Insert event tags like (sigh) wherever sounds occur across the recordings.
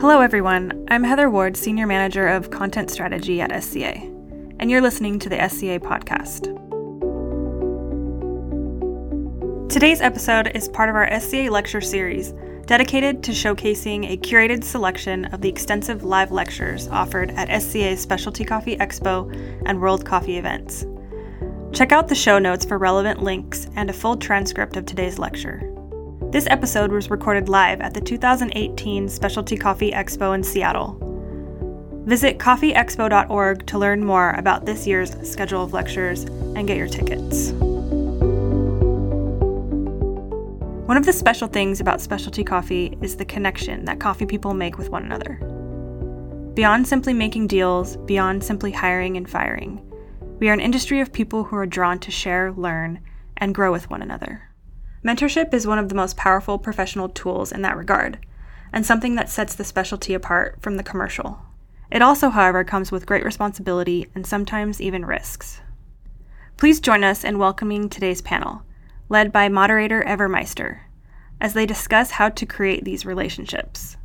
Hello, everyone. I'm Heather Ward, Senior Manager of Content Strategy at SCA, and you're listening to the SCA podcast. Today's episode is part of our SCA lecture series dedicated to showcasing a curated selection of the extensive live lectures offered at SCA's Specialty Coffee Expo and World Coffee events. Check out the show notes for relevant links and a full transcript of today's lecture. This episode was recorded live at the 2018 Specialty Coffee Expo in Seattle. Visit coffeeexpo.org to learn more about this year's schedule of lectures and get your tickets. One of the special things about specialty coffee is the connection that coffee people make with one another. Beyond simply making deals, beyond simply hiring and firing, we are an industry of people who are drawn to share, learn, and grow with one another. Mentorship is one of the most powerful professional tools in that regard, and something that sets the specialty apart from the commercial. It also, however, comes with great responsibility and sometimes even risks. Please join us in welcoming today's panel, led by moderator Ever Meister, as they discuss how to create these relationships,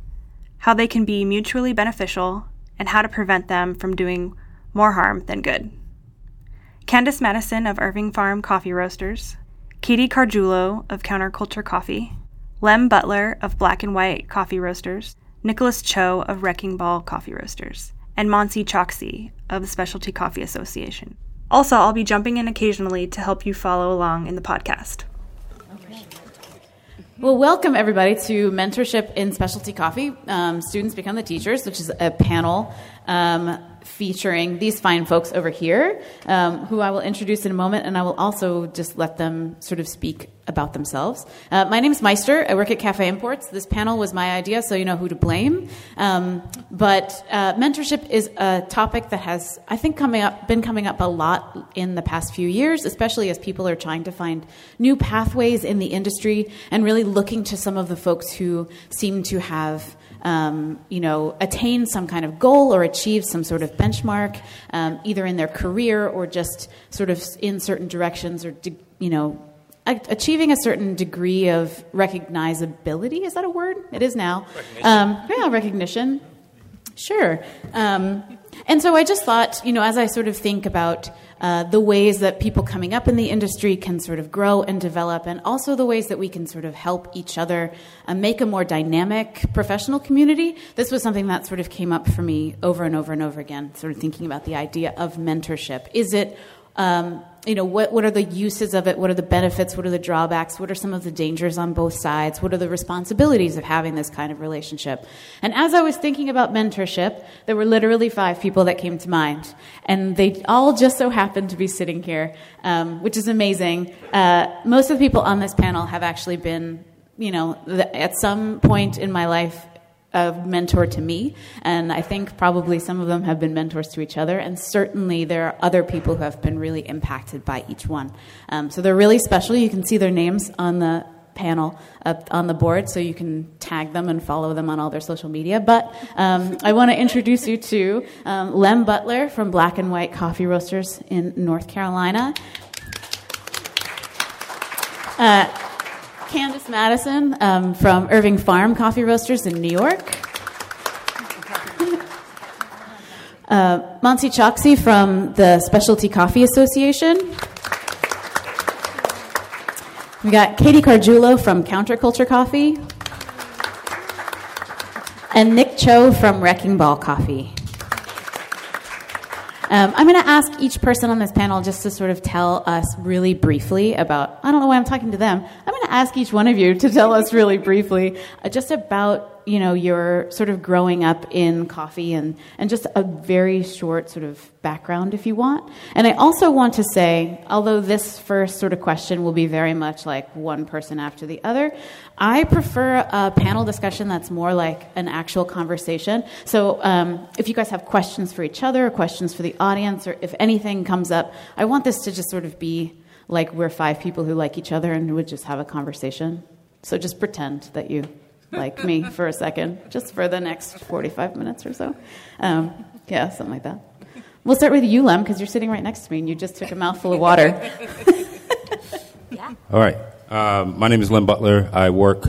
how they can be mutually beneficial, and how to prevent them from doing more harm than good. Candice Madison of Irving Farm Coffee Roasters, Katie Cargiulo of Counterculture Coffee, Lem Butler of Black and White Coffee Roasters, Nicholas Cho of Wrecking Ball Coffee Roasters, and Monsi Choksi of the Specialty Coffee Association. Also, I'll be jumping in occasionally to help you follow along in the podcast. Well, welcome everybody to Mentorship in Specialty Coffee. Um, Students Become the Teachers, which is a panel um, featuring these fine folks over here, um, who I will introduce in a moment, and I will also just let them sort of speak about themselves. Uh, my name is Meister. I work at Cafe Imports. This panel was my idea, so you know who to blame. Um, but uh, mentorship is a topic that has, I think, coming up, been coming up a lot in the past few years, especially as people are trying to find new pathways in the industry and really looking to some of the folks who seem to have um, you know, attain some kind of goal or achieve some sort of benchmark, um, either in their career or just sort of in certain directions, or you know, achieving a certain degree of recognizability. Is that a word? It is now. Recognition. Um, yeah, recognition. Sure. Um, and so I just thought, you know, as I sort of think about uh, the ways that people coming up in the industry can sort of grow and develop, and also the ways that we can sort of help each other uh, make a more dynamic professional community. This was something that sort of came up for me over and over and over again, sort of thinking about the idea of mentorship. Is it um, you know, what, what are the uses of it? What are the benefits? What are the drawbacks? What are some of the dangers on both sides? What are the responsibilities of having this kind of relationship? And as I was thinking about mentorship, there were literally five people that came to mind. And they all just so happened to be sitting here, um, which is amazing. Uh, most of the people on this panel have actually been, you know, at some point in my life, a mentor to me, and I think probably some of them have been mentors to each other, and certainly there are other people who have been really impacted by each one. Um, so they're really special. You can see their names on the panel up on the board, so you can tag them and follow them on all their social media. But um, I want to introduce you to um, Lem Butler from Black and White Coffee Roasters in North Carolina. Uh, Candice Madison um, from Irving Farm Coffee Roasters in New York. (laughs) Uh, Monsi Choksi from the Specialty Coffee Association. We got Katie Cargiulo from Counterculture Coffee. And Nick Cho from Wrecking Ball Coffee. Um, I'm going to ask each person on this panel just to sort of tell us really briefly about, I don't know why I'm talking to them. I'm going to ask each one of you to tell us really briefly uh, just about you know your sort of growing up in coffee and and just a very short sort of background if you want. And i also want to say although this first sort of question will be very much like one person after the other i prefer a panel discussion that's more like an actual conversation. So um, if you guys have questions for each other or questions for the audience or if anything comes up i want this to just sort of be like we're five people who like each other and would just have a conversation. So just pretend that you like me for a second, just for the next 45 minutes or so. Um, yeah, something like that. We'll start with you, Lem, because you're sitting right next to me and you just took a mouthful of water. (laughs) yeah. All right. Um, my name is Lem Butler. I work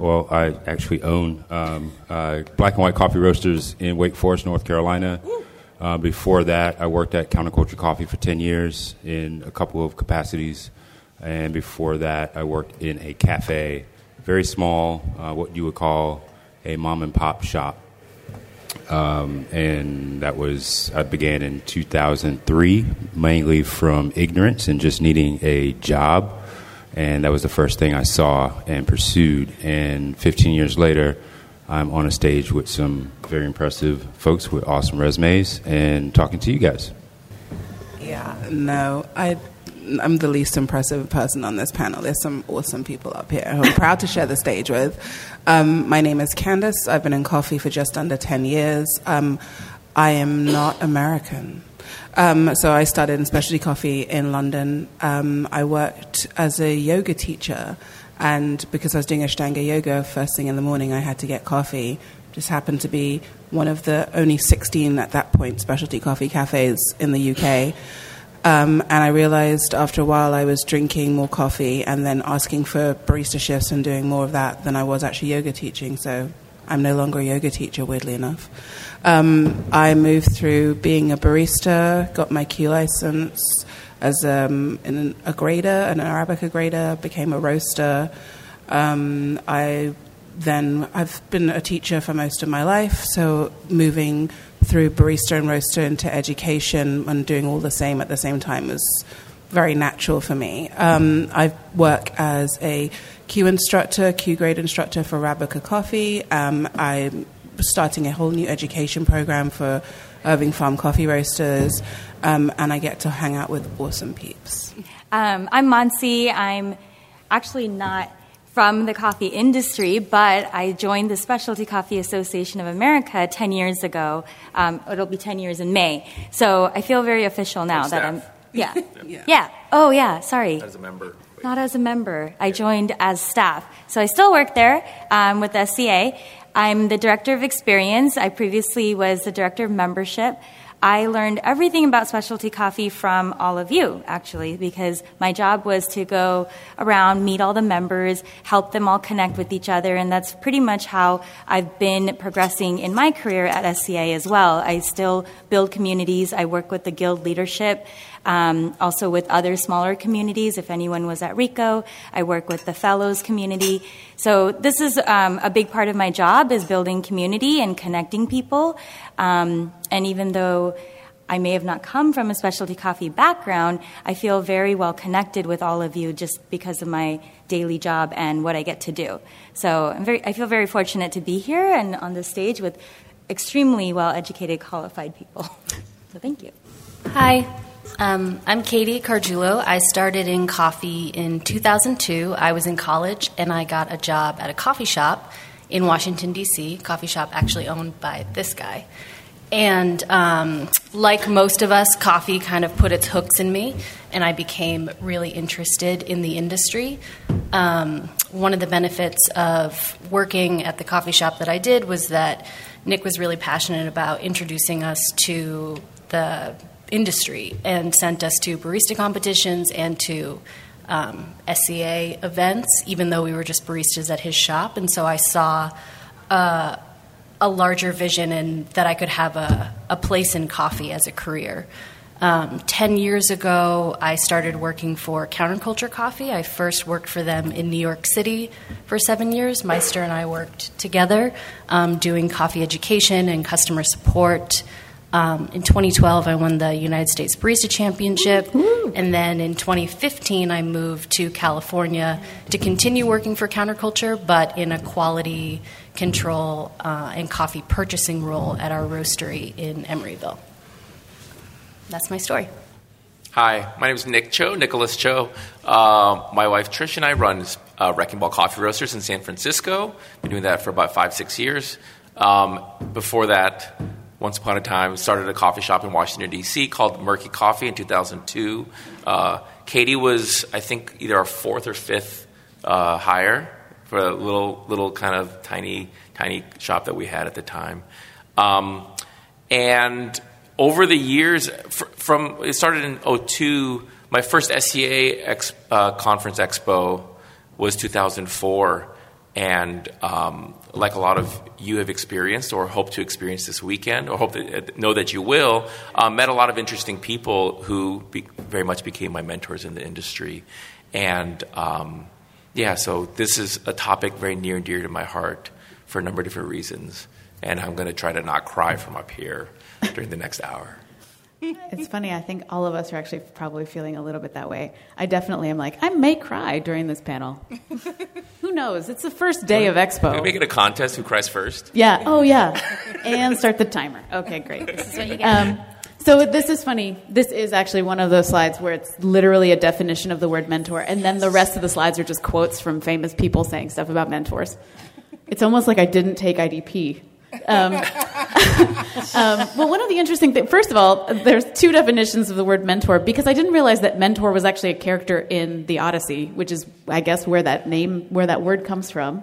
well, I actually own um, uh, Black and White Coffee Roasters in Wake Forest, North Carolina. Uh, before that, I worked at Counterculture Coffee for 10 years in a couple of capacities. And before that, I worked in a cafe, very small, uh, what you would call a mom and pop shop. Um, and that was, I began in 2003, mainly from ignorance and just needing a job. And that was the first thing I saw and pursued. And 15 years later, I'm on a stage with some very impressive folks with awesome resumes and talking to you guys. Yeah, no, I, I'm the least impressive person on this panel. There's some awesome people up here who I'm proud to share the stage with. Um, my name is Candice. I've been in coffee for just under 10 years. Um, I am not American. Um, so I started in specialty coffee in London. Um, I worked as a yoga teacher and because I was doing Ashtanga yoga first thing in the morning, I had to get coffee. Just happened to be one of the only 16 at that point specialty coffee cafes in the UK. Um, and I realized after a while I was drinking more coffee and then asking for barista shifts and doing more of that than I was actually yoga teaching. So I'm no longer a yoga teacher, weirdly enough. Um, I moved through being a barista, got my Q license, as um, a grader, an Arabica grader, became a roaster. Um, I then I've been a teacher for most of my life, so moving through barista and roaster into education and doing all the same at the same time was very natural for me. Um, I work as a Q instructor, Q grade instructor for Arabica Coffee. Um, I'm starting a whole new education program for Irving Farm Coffee Roasters um, and I get to hang out with awesome peeps. Um, I'm Monsi. I'm actually not from the coffee industry, but I joined the Specialty Coffee Association of America 10 years ago. Um, it'll be 10 years in May. So I feel very official now that I'm. Yeah. (laughs) yeah. Yeah. Oh, yeah. Sorry. As a member. Not as a member. I joined as staff. So I still work there um, with SCA. I'm the director of experience. I previously was the director of membership. I learned everything about specialty coffee from all of you, actually, because my job was to go around, meet all the members, help them all connect with each other, and that's pretty much how I've been progressing in my career at SCA as well. I still build communities, I work with the guild leadership, um, also with other smaller communities. If anyone was at Re:co, I work with the fellows community. So this is um, a big part of my job is building community and connecting people. Um, and even though I may have not come from a specialty coffee background, I feel very well connected with all of you just because of my daily job and what I get to do. So very, I feel very fortunate to be here and on the stage with extremely well educated, qualified people. (laughs) so thank you. Hi, um, I'm Katie Cargiulo. I started in coffee in 2002. I was in college and I got a job at a coffee shop in Washington, D.C., coffee shop actually owned by this guy. And um, like most of us, coffee kind of put its hooks in me, and I became really interested in the industry. Um, one of the benefits of working at the coffee shop that I did was that Nick was really passionate about introducing us to the industry and sent us to barista competitions and to um, SCA events, even though we were just baristas at his shop. And so I saw uh, a larger vision and that I could have a, a place in coffee as a career. Um, 10 years ago, I started working for Counterculture Coffee. I first worked for them in New York City for seven years. Meister and I worked together um, doing coffee education and customer support. Um, in 2012, I won the United States Barista Championship. And then in 2015, I moved to California to continue working for Counterculture, but in a quality control uh, and coffee purchasing role at our roastery in Emeryville. That's my story. Hi, my name is Nick Cho, Nicholas Cho. Uh, my wife Trish and I run uh, Wrecking Ball Coffee Roasters in San Francisco. Been doing that for about five, six years. Um, before that, once upon a time, started a coffee shop in Washington, D.C. called Murky Coffee in 2002. Uh, Katie was, I think, either our fourth or fifth uh, hire for a little, little kind of tiny, tiny shop that we had at the time. Um, and over the years, fr- from it started in 02, my first SCA ex, uh, conference expo was 2004. and um, like a lot of you have experienced or hope to experience this weekend, or hope that, know that you will, um, met a lot of interesting people who be, very much became my mentors in the industry. And um, yeah, so this is a topic very near and dear to my heart for a number of different reasons. And I'm going to try to not cry from up here during the next hour. It's funny. I think all of us are actually probably feeling a little bit that way. I definitely am like, I may cry during this panel. (laughs) Who knows? It's the first day of Expo. Can we make it a contest who cries first? Yeah. Oh, yeah. and start the timer. Okay, great. This is what you get. Um, so this is funny. This is actually one of those slides where it's literally a definition of the word mentor, and then the rest of the slides are just quotes from famous people saying stuff about mentors. It's almost like I didn't take IDP. Um, (laughs) um, well, one of the interesting things, first of all, there's two definitions of the word mentor because I didn't realize that mentor was actually a character in the Odyssey, which is, I guess, where that name, where that word comes from.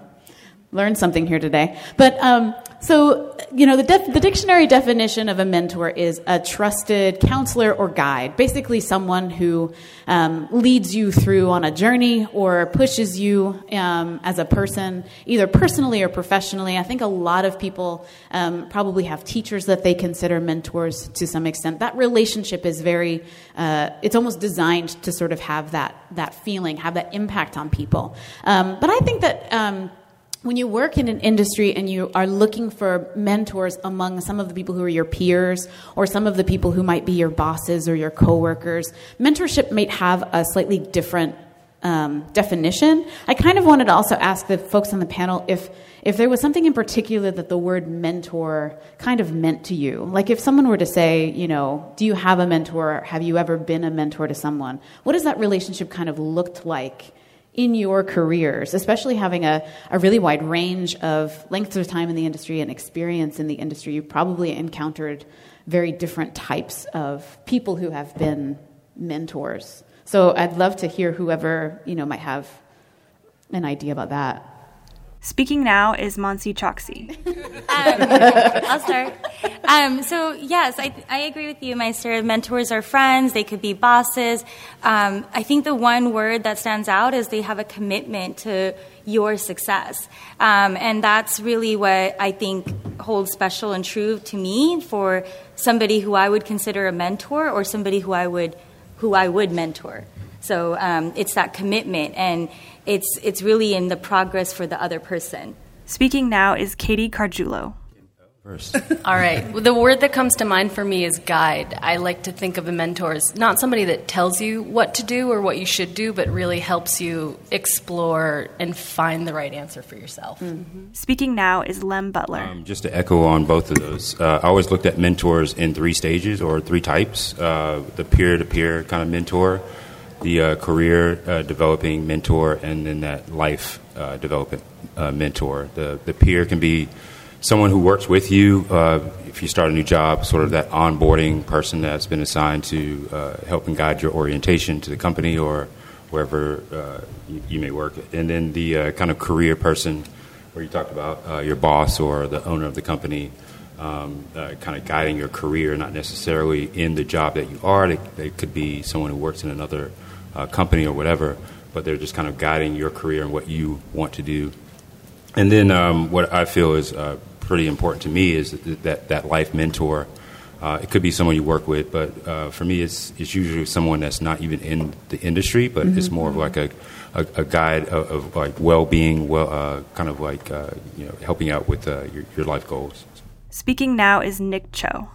Learned something here today. But um, so, you know, the, def- the dictionary definition of a mentor is a trusted counselor or guide, basically someone who um, leads you through on a journey or pushes you um, as a person, either personally or professionally. I think a lot of people um, probably have teachers that they consider mentors to some extent. That relationship is very, uh, it's almost designed to sort of have that, that feeling, have that impact on people. Um, but I think that um, when you work in an industry and you are looking for mentors among some of the people who are your peers or some of the people who might be your bosses or your coworkers, mentorship might have a slightly different um, definition. I kind of wanted to also ask the folks on the panel if if there was something in particular that the word mentor kind of meant to you. Like if someone were to say, you know, do you have a mentor? Have you ever been a mentor to someone? What does that relationship kind of looked like? In your careers, especially having a, a really wide range of lengths of time in the industry and experience in the industry, you've probably encountered very different types of people who have been mentors. So I'd love to hear whoever you know might have an idea about that. Speaking now is Monsi Choksi. (laughs) um, I'll start. Um, so, yes, I, I agree with you, Meister. Mentors are friends, they could be bosses. Um, I think the one word that stands out is they have a commitment to your success. Um, and that's really what I think holds special and true to me for somebody who I would consider a mentor or somebody who I would, who I would mentor. So um, it's that commitment, and it's, it's really in the progress for the other person. Speaking now is Katie Cargiulo. (laughs) All right. Well, the word that comes to mind for me is guide. I like to think of a mentor as not somebody that tells you what to do or what you should do, but really helps you explore and find the right answer for yourself. Mm-hmm. Speaking now is Lem Butler. Um, just to echo on both of those, uh, I always looked at mentors in three stages or three types uh, the peer to peer kind of mentor the uh, career uh, developing mentor and then that life uh, development uh, mentor. The, the peer can be someone who works with you uh, if you start a new job, sort of that onboarding person that's been assigned to uh, help and guide your orientation to the company or wherever you, you, may work. And then the kind of career person where you talked about your boss or the owner of the company. Um, uh, kind of guiding your career, not necessarily in the job that you are. They, they could be someone who works in another uh, company or whatever, but they're just kind of guiding your career and what you want to do. And then um, what I feel is uh, pretty important to me is that that life mentor. Uh, it could be someone you work with, but uh, for me, it's it's usually someone that's not even in the industry, but mm-hmm. it's more of like a a, a guide of, of, like well being, well, uh, kind of like uh, you know helping out with uh, your your life goals. Speaking now is Nick Cho.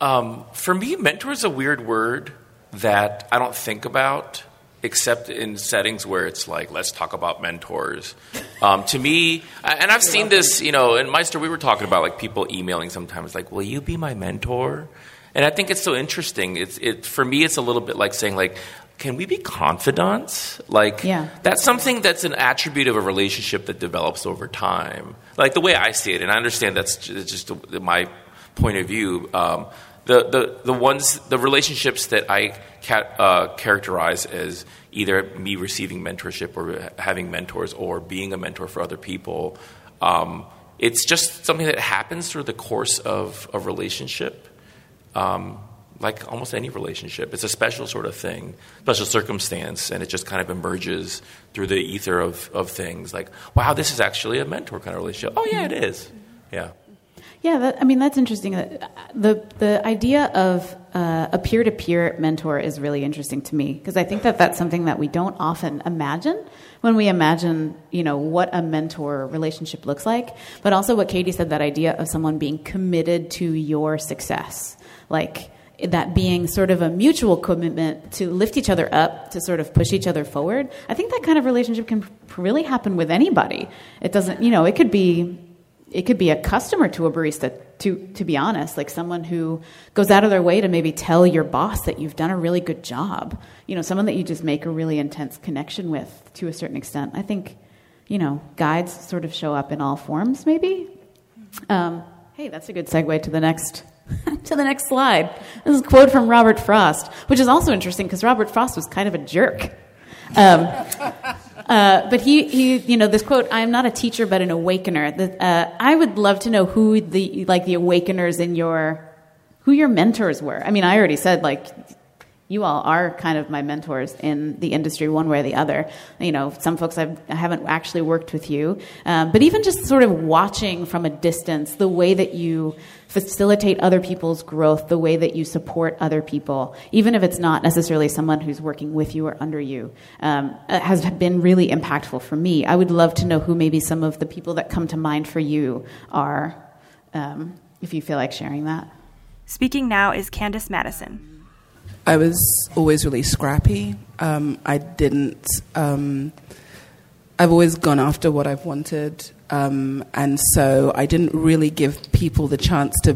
Um, for me, mentor is a weird word that I don't think about except in settings where it's like, let's talk about mentors. Um, to me, and I've seen this, you know, in Meister, we were talking about like people emailing sometimes, like, will you be my mentor? And I think it's so interesting. It's, it, for me, it's a little bit like saying, like, can we be confidants? Like, yeah. that's something that's an attribute of a relationship that develops over time. Like the way I see it, and I understand that's just, just my point of view. Um, the, the, the ones the relationships that I uh, characterize as either me receiving mentorship or having mentors or being a mentor for other people, um, it's just something that happens through the course of a relationship. Um, like almost any relationship. It's a special sort of thing, special circumstance, and it just kind of emerges through the ether of, of things. Like, wow, this is actually a mentor kind of relationship. Oh, yeah, it is. Yeah. Yeah, that, I mean that's interesting. The the idea of uh, a peer to peer mentor is really interesting to me because I think that that's something that we don't often imagine when we imagine you know what a mentor relationship looks like. But also what Katie said that idea of someone being committed to your success, like that being sort of a mutual commitment to lift each other up, to sort of push each other forward. I think that kind of relationship can really happen with anybody. It doesn't, you know, it could be it could be a customer to a barista to to be honest like someone who goes out of their way to maybe tell your boss that you've done a really good job. You know someone that you just make a really intense connection with to a certain extent. I think you know guides sort of show up in all forms maybe. Um, hey that's a good segue to the next (laughs) to the next slide. This is a quote from robert frost which is also interesting because robert frost was kind of a jerk. Um, uh, but he, he, you know, this quote: "I am not a teacher, but an awakener." The, uh, I would love to know who the like the awakeners in your, who your mentors were. I mean, I already said like you all are kind of my mentors in the industry one way or the other. You know some folks I've, i have not actually worked with you um, but even just sort of watching from a distance the way that you facilitate other people's growth the way that you support other people even if it's not necessarily someone who's working with you or under you um, has been really impactful for me. I would love to know who maybe some of the people that come to mind for you are um, if you feel like sharing that. Speaking now is candice madison I was always really scrappy. Um, I didn't. Um, I've always gone after what I've wanted, um, and so I didn't really give people the chance to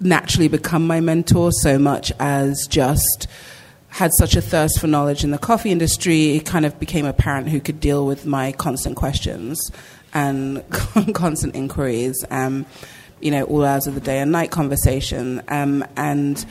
naturally become my mentor so much as just had such a thirst for knowledge in the coffee industry. It kind of became apparent who could deal with my constant questions and (laughs) constant inquiries. Um, you know, all hours of the day and night conversation, um, and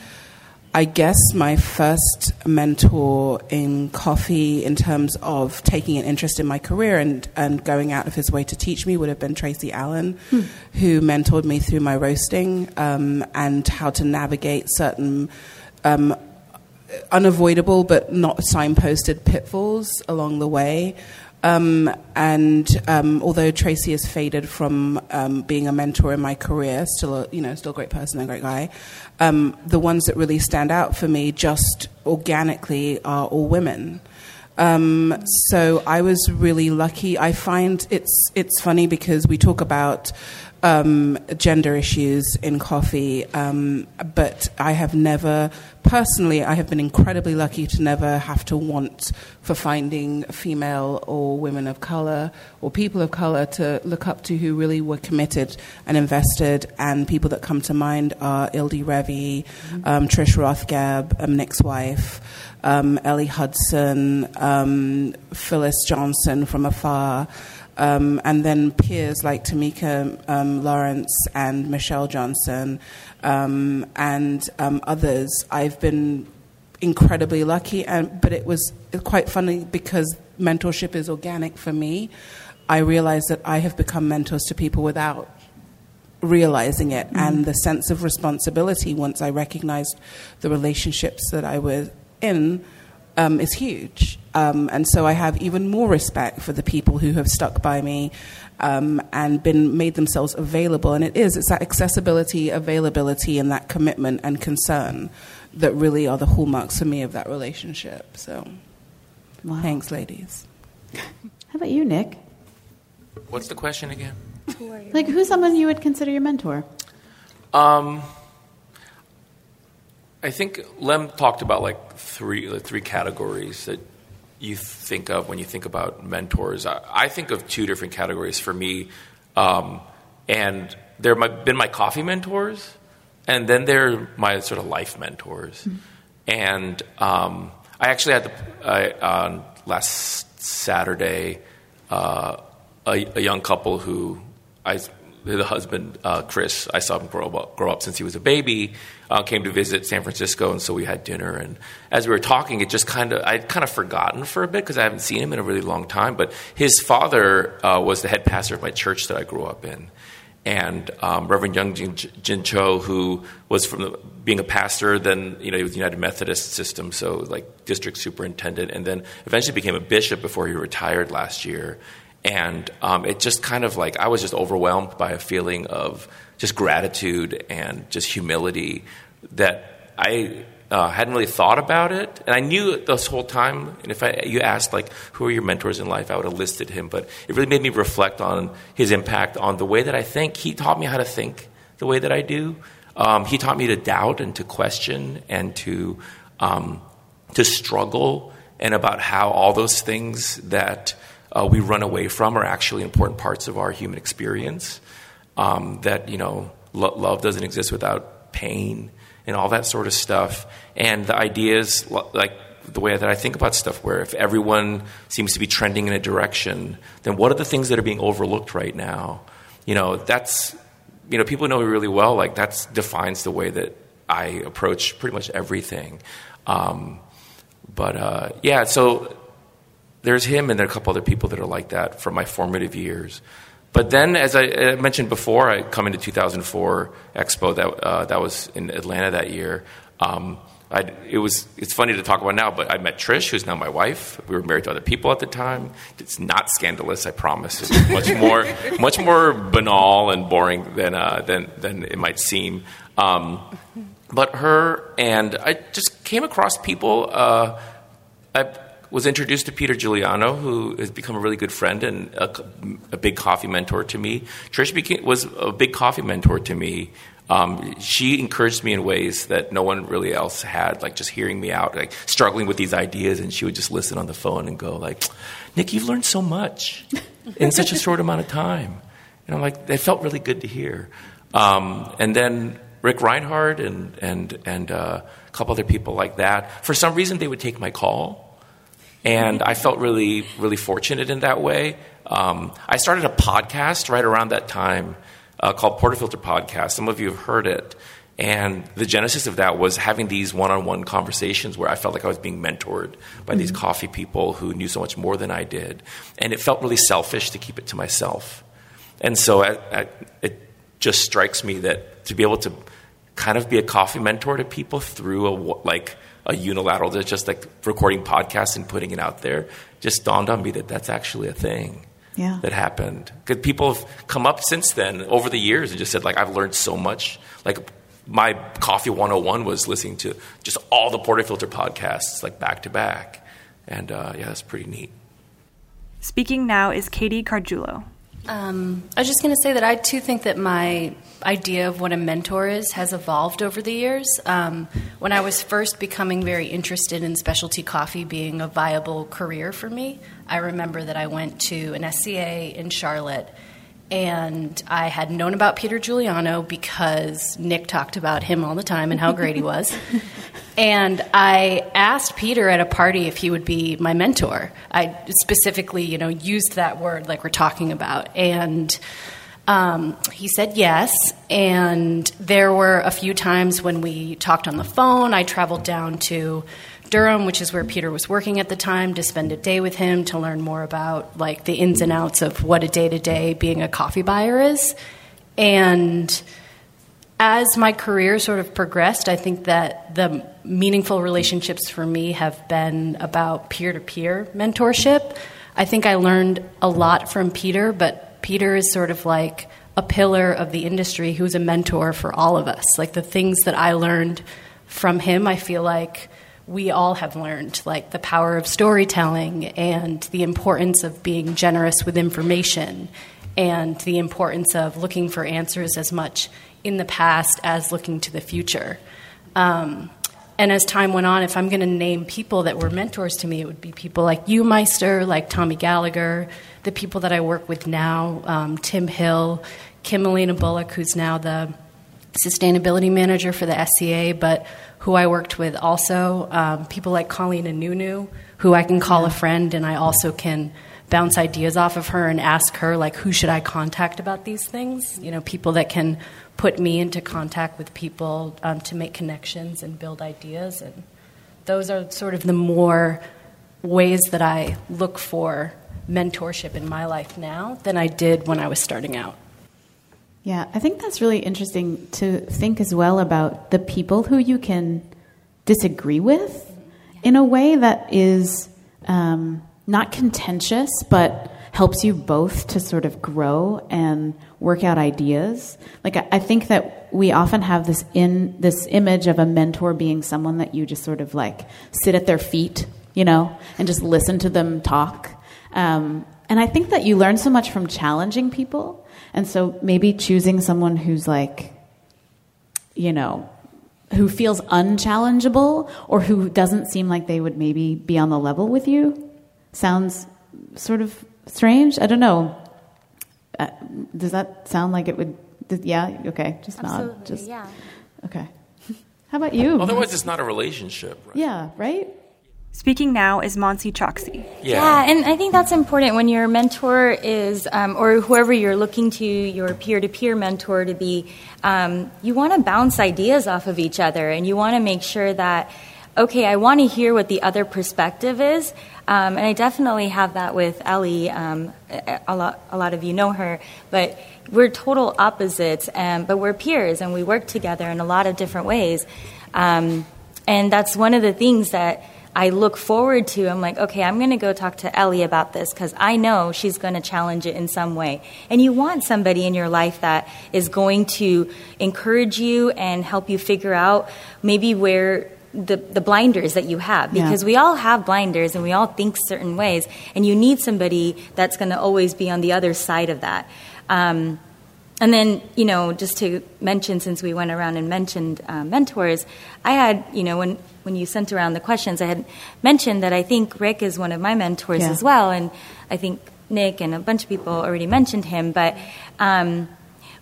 I guess my first mentor in coffee, in terms of taking an interest in my career and, and going out of his way to teach me, would have been Tracy Allen, hmm. who mentored me through my roasting um, and how to navigate certain um, unavoidable but not signposted pitfalls along the way. Um, and um, although Tracy has faded from um, being a mentor in my career, still a you know still a great person and great guy, um, the ones that really stand out for me just organically are all women. Um, so I was really lucky. I find it's it's funny because we talk about um, gender issues in coffee, um, but I have never, personally, I have been incredibly lucky to never have to want for finding female or women of color or people of color to look up to who really were committed and invested. And people that come to mind are Ildi Revi, um, Trish Rothgeb, um, Nick's wife, um, Ellie Hudson, um, Phyllis Johnson from afar. Um, and then peers like Tamika um, Lawrence and Michelle Johnson um, and um, others. I've been incredibly lucky, and but it was quite funny because mentorship is organic for me. I realized that I have become mentors to people without realizing it, mm-hmm. and the sense of responsibility once I recognized the relationships that I was in um, is huge. Um, and so I have even more respect for the people who have stuck by me um, and been made themselves available. And it is, it's that accessibility, availability, and that commitment and concern that really are the hallmarks for me of that relationship. So wow. thanks, ladies. How about you, Nick? What's the question again? Who like, who's someone you would consider your mentor? Um, I think Lem talked about like three the three categories that you think of when you think about mentors. I, I think of two different categories for me, um, and there have been my coffee mentors, and then they're my sort of life mentors. Mm-hmm. And um, I actually had the, on last Saturday uh, a, a young couple who I the husband uh, Chris, I saw him grow up, grow up since he was a baby. Uh, came to visit San Francisco, and so we had dinner. And as we were talking, it just kind of I'd kind of forgotten for a bit because I haven't seen him in a really long time. But his father uh, was the head pastor of my church that I grew up in, and um, Reverend Young Jin, Jin, Cho, who was from the, being a pastor, then you know he was the United Methodist system, so like district superintendent, and then eventually became a bishop before he retired last year. And um, it just kind of like I was just overwhelmed by a feeling of just gratitude and just humility that I uh, hadn't really thought about it, and I knew this whole time. And if I, you asked like who are your mentors in life, I would have listed him. But it really made me reflect on his impact on the way that I think. He taught me how to think the way that I do. Um, he taught me to doubt and to question and to um, to struggle, and about how all those things that uh, we run away from are actually important parts of our human experience. Um, that you know, lo- love doesn't exist without pain and all that sort of stuff. And the ideas, like the way that I think about stuff, where if everyone seems to be trending in a direction, then what are the things that are being overlooked right now? You know, that's, you know, people know me really well. Like, that defines the way that I approach pretty much everything. Um, but uh, yeah, so there's him, and there are a couple other people that are like that from my formative years. But then, as I mentioned before, I come into 2004 Expo that uh, that was in Atlanta that year. Um, it was it's funny to talk about now, but I met Trish, who's now my wife. We were married to other people at the time. It's not scandalous, I promise. It's much (laughs) more much more banal and boring than uh, than than it might seem. Um, but her and I just came across people. Uh, I, was introduced to Peter Giuliano, who has become a really good friend and a, a big coffee mentor to me. Trish became, was a big coffee mentor to me. Um, she encouraged me in ways that no one really else had, like just hearing me out, like struggling with these ideas, and she would just listen on the phone and go, like, "Nick, you've learned so much in (laughs) such a short amount of time." And I'm like, that felt really good to hear. Um, and then Ric Rhinehart and and and uh, a couple other people like that. For some reason, they would take my call and I felt really, really fortunate in that way. Um, I started a podcast right around that time uh, called Portafilter Podcast. Some of you have heard it. And the genesis of that was having these one on one conversations where I felt like I was being mentored by mm-hmm. these coffee people who knew so much more than I did. And it felt really selfish to keep it to myself. And so I, I, it just strikes me that to be able to kind of be a coffee mentor to people through a, like, a unilateral, that's just like recording podcasts and putting it out there, just dawned on me that that's actually a thing yeah. that happened. Because people have come up since then over the years and just said, like, I've learned so much. Like, my Coffee 101 was listening to just all the Portafilter podcasts, like back to back. And uh, yeah, that's pretty neat. Speaking now is Katie Cargiulo. Um, I was just going to say that I too think that my idea of what a mentor is has evolved over the years. Um, when I was first becoming very interested in specialty coffee being a viable career for me, I remember that I went to an SCA in Charlotte and I had known about Peter Giuliano because Nick talked about him all the time and how great he was. (laughs) And I asked Peter at a party if he would be my mentor. I specifically, you know, used that word like we're talking about. And um, he said yes. And there were a few times when we talked on the phone. I traveled down to Durham, which is where Peter was working at the time, to spend a day with him to learn more about like the ins and outs of what a day to day being a coffee buyer is. And as my career sort of progressed, I think that the meaningful relationships for me have been about peer to peer mentorship. I think I learned a lot from Peter, but Peter is sort of like a pillar of the industry who's a mentor for all of us. Like the things that I learned from him, I feel like we all have learned, like the power of storytelling and the importance of being generous with information and the importance of looking for answers as much in the past as looking to the future. Um, and as time went on, if I'm going to name people that were mentors to me, it would be people like you, Meister, like Tommy Gallagher, the people that I work with now, um, Tim Hill, Kim Elena Bullock, who's now the sustainability manager for the SCA, but who I worked with also, um, people like Colleen Anunu, who I can call yeah. a friend, and I also can bounce ideas off of her and ask her like who should I contact about these things. You know, people that can put me into contact with people um, to make connections and build ideas. And those are sort of the more ways that I look for mentorship in my life now than I did when I was starting out. Yeah, I think that's really interesting to think as well about the people who you can disagree with in a way that is um, not contentious, but helps you both to sort of grow and work out ideas. Like I, I think that we often have this in this image of a mentor being someone that you just sort of like sit at their feet, you know, and just listen to them talk. Um, and I think that you learn so much from challenging people. And so maybe choosing someone who's like, you know, who feels unchallengeable or who doesn't seem like they would maybe be on the level with you sounds sort of strange. I don't know. Uh, does that sound like it would? Yeah. Okay. Just Absolutely, nod. Just yeah. okay. (laughs) How about you? Otherwise, it's not a relationship. Right? Yeah. Right. Speaking now is Monsi Choksi. Yeah, and I think that's important when your mentor is, um, or whoever you're looking to, your peer to peer mentor to be, um, you want to bounce ideas off of each other and you want to make sure that, okay, I want to hear what the other perspective is. Um, and I definitely have that with Ellie. Um, a, lot, a lot of you know her, but we're total opposites, um, but we're peers and we work together in a lot of different ways. Um, and that's one of the things that I look forward to. I'm like, okay, I'm going to go talk to Ellie about this because I know she's going to challenge it in some way. And you want somebody in your life that is going to encourage you and help you figure out maybe where the, the blinders that you have because Yeah. we all have blinders and we all think certain ways and you need somebody that's going to always be on the other side of that um, and then you know just to mention since we went around and mentioned uh, mentors i had you know when when you sent around the questions i had mentioned that i think rick is one of my mentors Yeah. as well and i think nick and a bunch of people already mentioned him but um,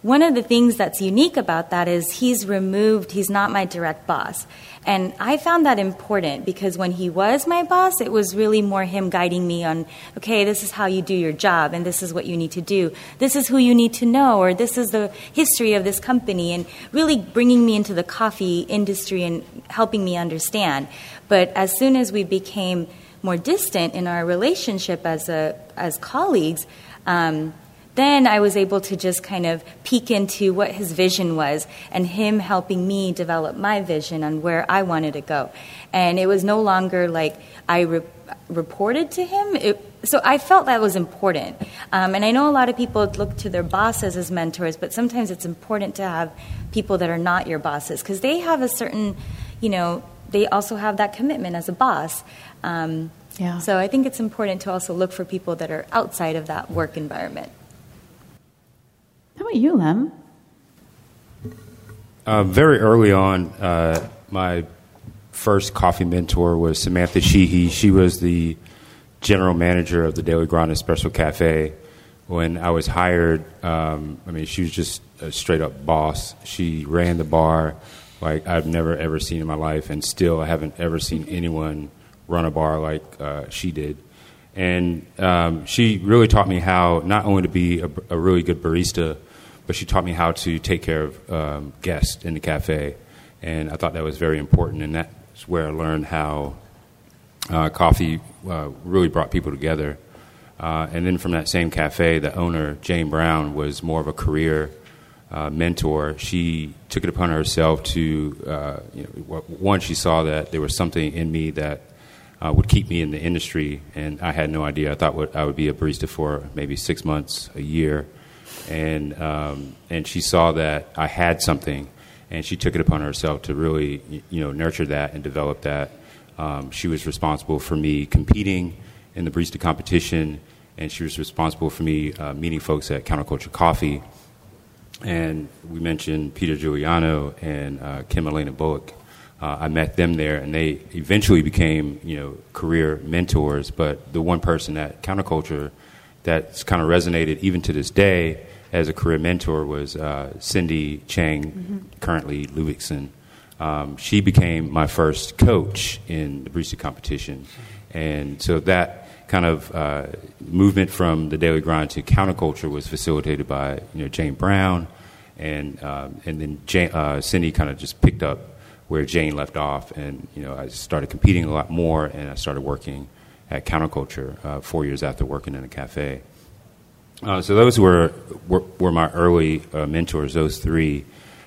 one of the things that's unique about that is he's removed, he's not my direct boss. And I found that important because when he was my boss, it was really more him guiding me on, okay, this is how you do your job and this is what you need to do. This is who you need to know or this is the history of this company and really bringing me into the coffee industry and helping me understand. But as soon as we became more distant in our relationship as, a, as colleagues, um, then I was able to just kind of peek into what his vision was and him helping me develop my vision on where I wanted to go. And it was no longer like I re- reported to him. It, so I felt that was important. Um, and I know a lot of people look to their bosses as mentors, but sometimes it's important to have people that are not your bosses because they have a certain, you know, they also have that commitment as a boss. Um, Yeah. So I think it's important to also look for people that are outside of that work environment. How about you, Lem? Uh, very early on, uh, my first coffee mentor was Samantha Sheehy. She was the general manager of the Daily Grind Espresso Cafe. When I was hired, um, I mean, she was just a straight up boss. She ran the bar like I've never ever seen in my life, and still I haven't ever seen anyone run a bar like uh, she did. And um, she really taught me how not only to be a, a really good barista, but she taught me how to take care of um, guests in the cafe. And I thought that was very important, and that's where I learned how uh, coffee uh, really brought people together. Uh, and then from that same cafe, the owner, Jane Brown, was more of a career uh, mentor. She took it upon herself to, uh, you know, one, she saw that there was something in me that uh, would keep me in the industry, and I had no idea. I thought I would be a barista for maybe six months, a year, and um, and she saw that I had something, and she took it upon herself to really, you know, nurture that and develop that. Um, she was responsible for me competing in the barista competition, and she was responsible for me uh, meeting folks at Counterculture Coffee. And we mentioned Peter Giuliano and uh, Kim Elena Bullock. Uh, I met them there, and they eventually became, you know, career mentors. But the one person at Counterculture that's kind of resonated even to this day as a career mentor was uh, Cindy Chang, currently Ludwigson. Um, she became my first coach in the barista competition, and so that kind of uh, movement from the daily grind to counterculture was facilitated by you know Jane Brown, and um, and then Jane, uh, Cindy kind of just picked up where Jane left off, and you know I started competing a lot more, and I started working at counterculture uh, four years after working in a cafe. Uh, so those were, were, were my early uh, mentors, those three.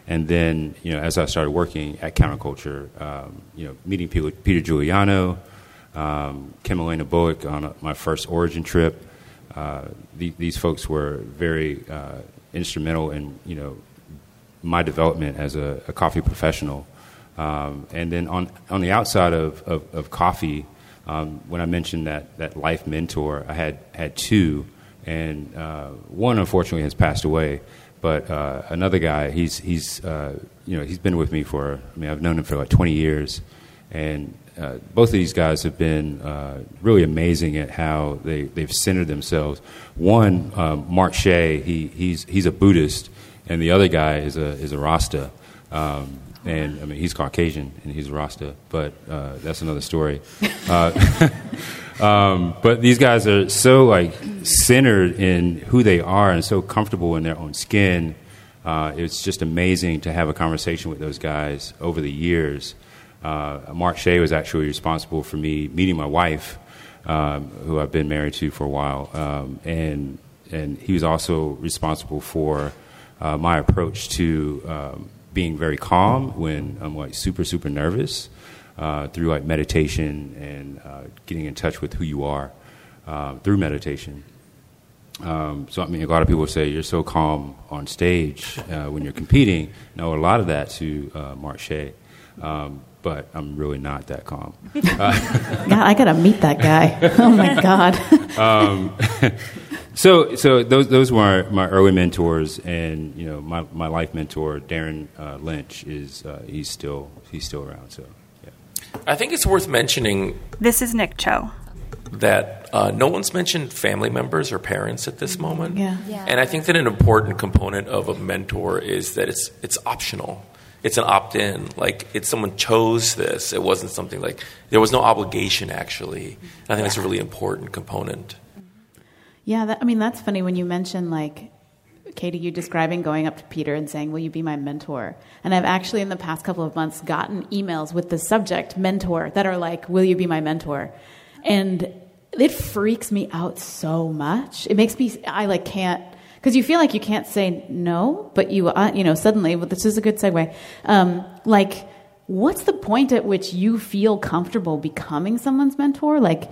And then, you know, as I started working at Counterculture, um, you know, meeting Peter, Peter Giuliano, um, Kim Elena Bullock on a, my first origin trip, uh, the, these folks were very uh, instrumental in, you know, my development as a, a coffee professional. Um, and then on, on the outside of, of, of coffee, um, when I mentioned that, that life mentor, I had, had two, and uh, one unfortunately has passed away. But uh, another guy, he's, he's, uh, you know, he's been with me for, I mean, I've known him for like 20 years. And uh, both of these guys have been uh, really amazing at how they, they've centered themselves. One, um, Mark Shea, he, he's, he's a Buddhist, and the other guy is a, is a Rasta. Um, and I mean, he's Caucasian and he's a Rasta, but uh, that's another story. (laughs) Uh, (laughs) um, but these guys are so like centered in who they are and so comfortable in their own skin. Uh, it's just amazing to have a conversation with those guys over the years. Uh, Mark Shea was actually responsible for me meeting my wife, um, who I've been married to for a while, um, and and he was also responsible for uh, my approach to um, being very calm when I'm like super super nervous uh, through like meditation and uh, getting in touch with who you are uh, through meditation. Um, so I mean, a lot of people say you're so calm on stage uh, when you're competing. No, a lot of that to uh, Mark Shea. Um, but I'm really not that calm. (laughs) God, I gotta meet that guy. (laughs) Oh my God. (laughs) um, so, so those those were my, my, early mentors, and you know, my, my life mentor, Darren uh, Lynch, is uh, he's still he's still around. So, yeah. I think it's worth mentioning. This is Nick Cho. That uh, no one's mentioned family members or parents at this moment. Yeah. Yeah. And I think that an important component of a mentor is that it's it's optional it's an opt in. Like it's someone chose this. It wasn't something like there was no obligation actually. And I think that's a really important component. Yeah, that, I mean that's funny when you mention like Katie, you describing going up to Peter and saying, "Will you be my mentor?" And I've actually in the past couple of months gotten emails with the subject mentor that are like, "Will you be my mentor?" And it freaks me out so much. It makes me I like can't because you feel like you can't say no, but you, uh, you know, suddenly, well, this is a good segue. Um, like, what's the point at which you feel comfortable becoming someone's mentor? Like,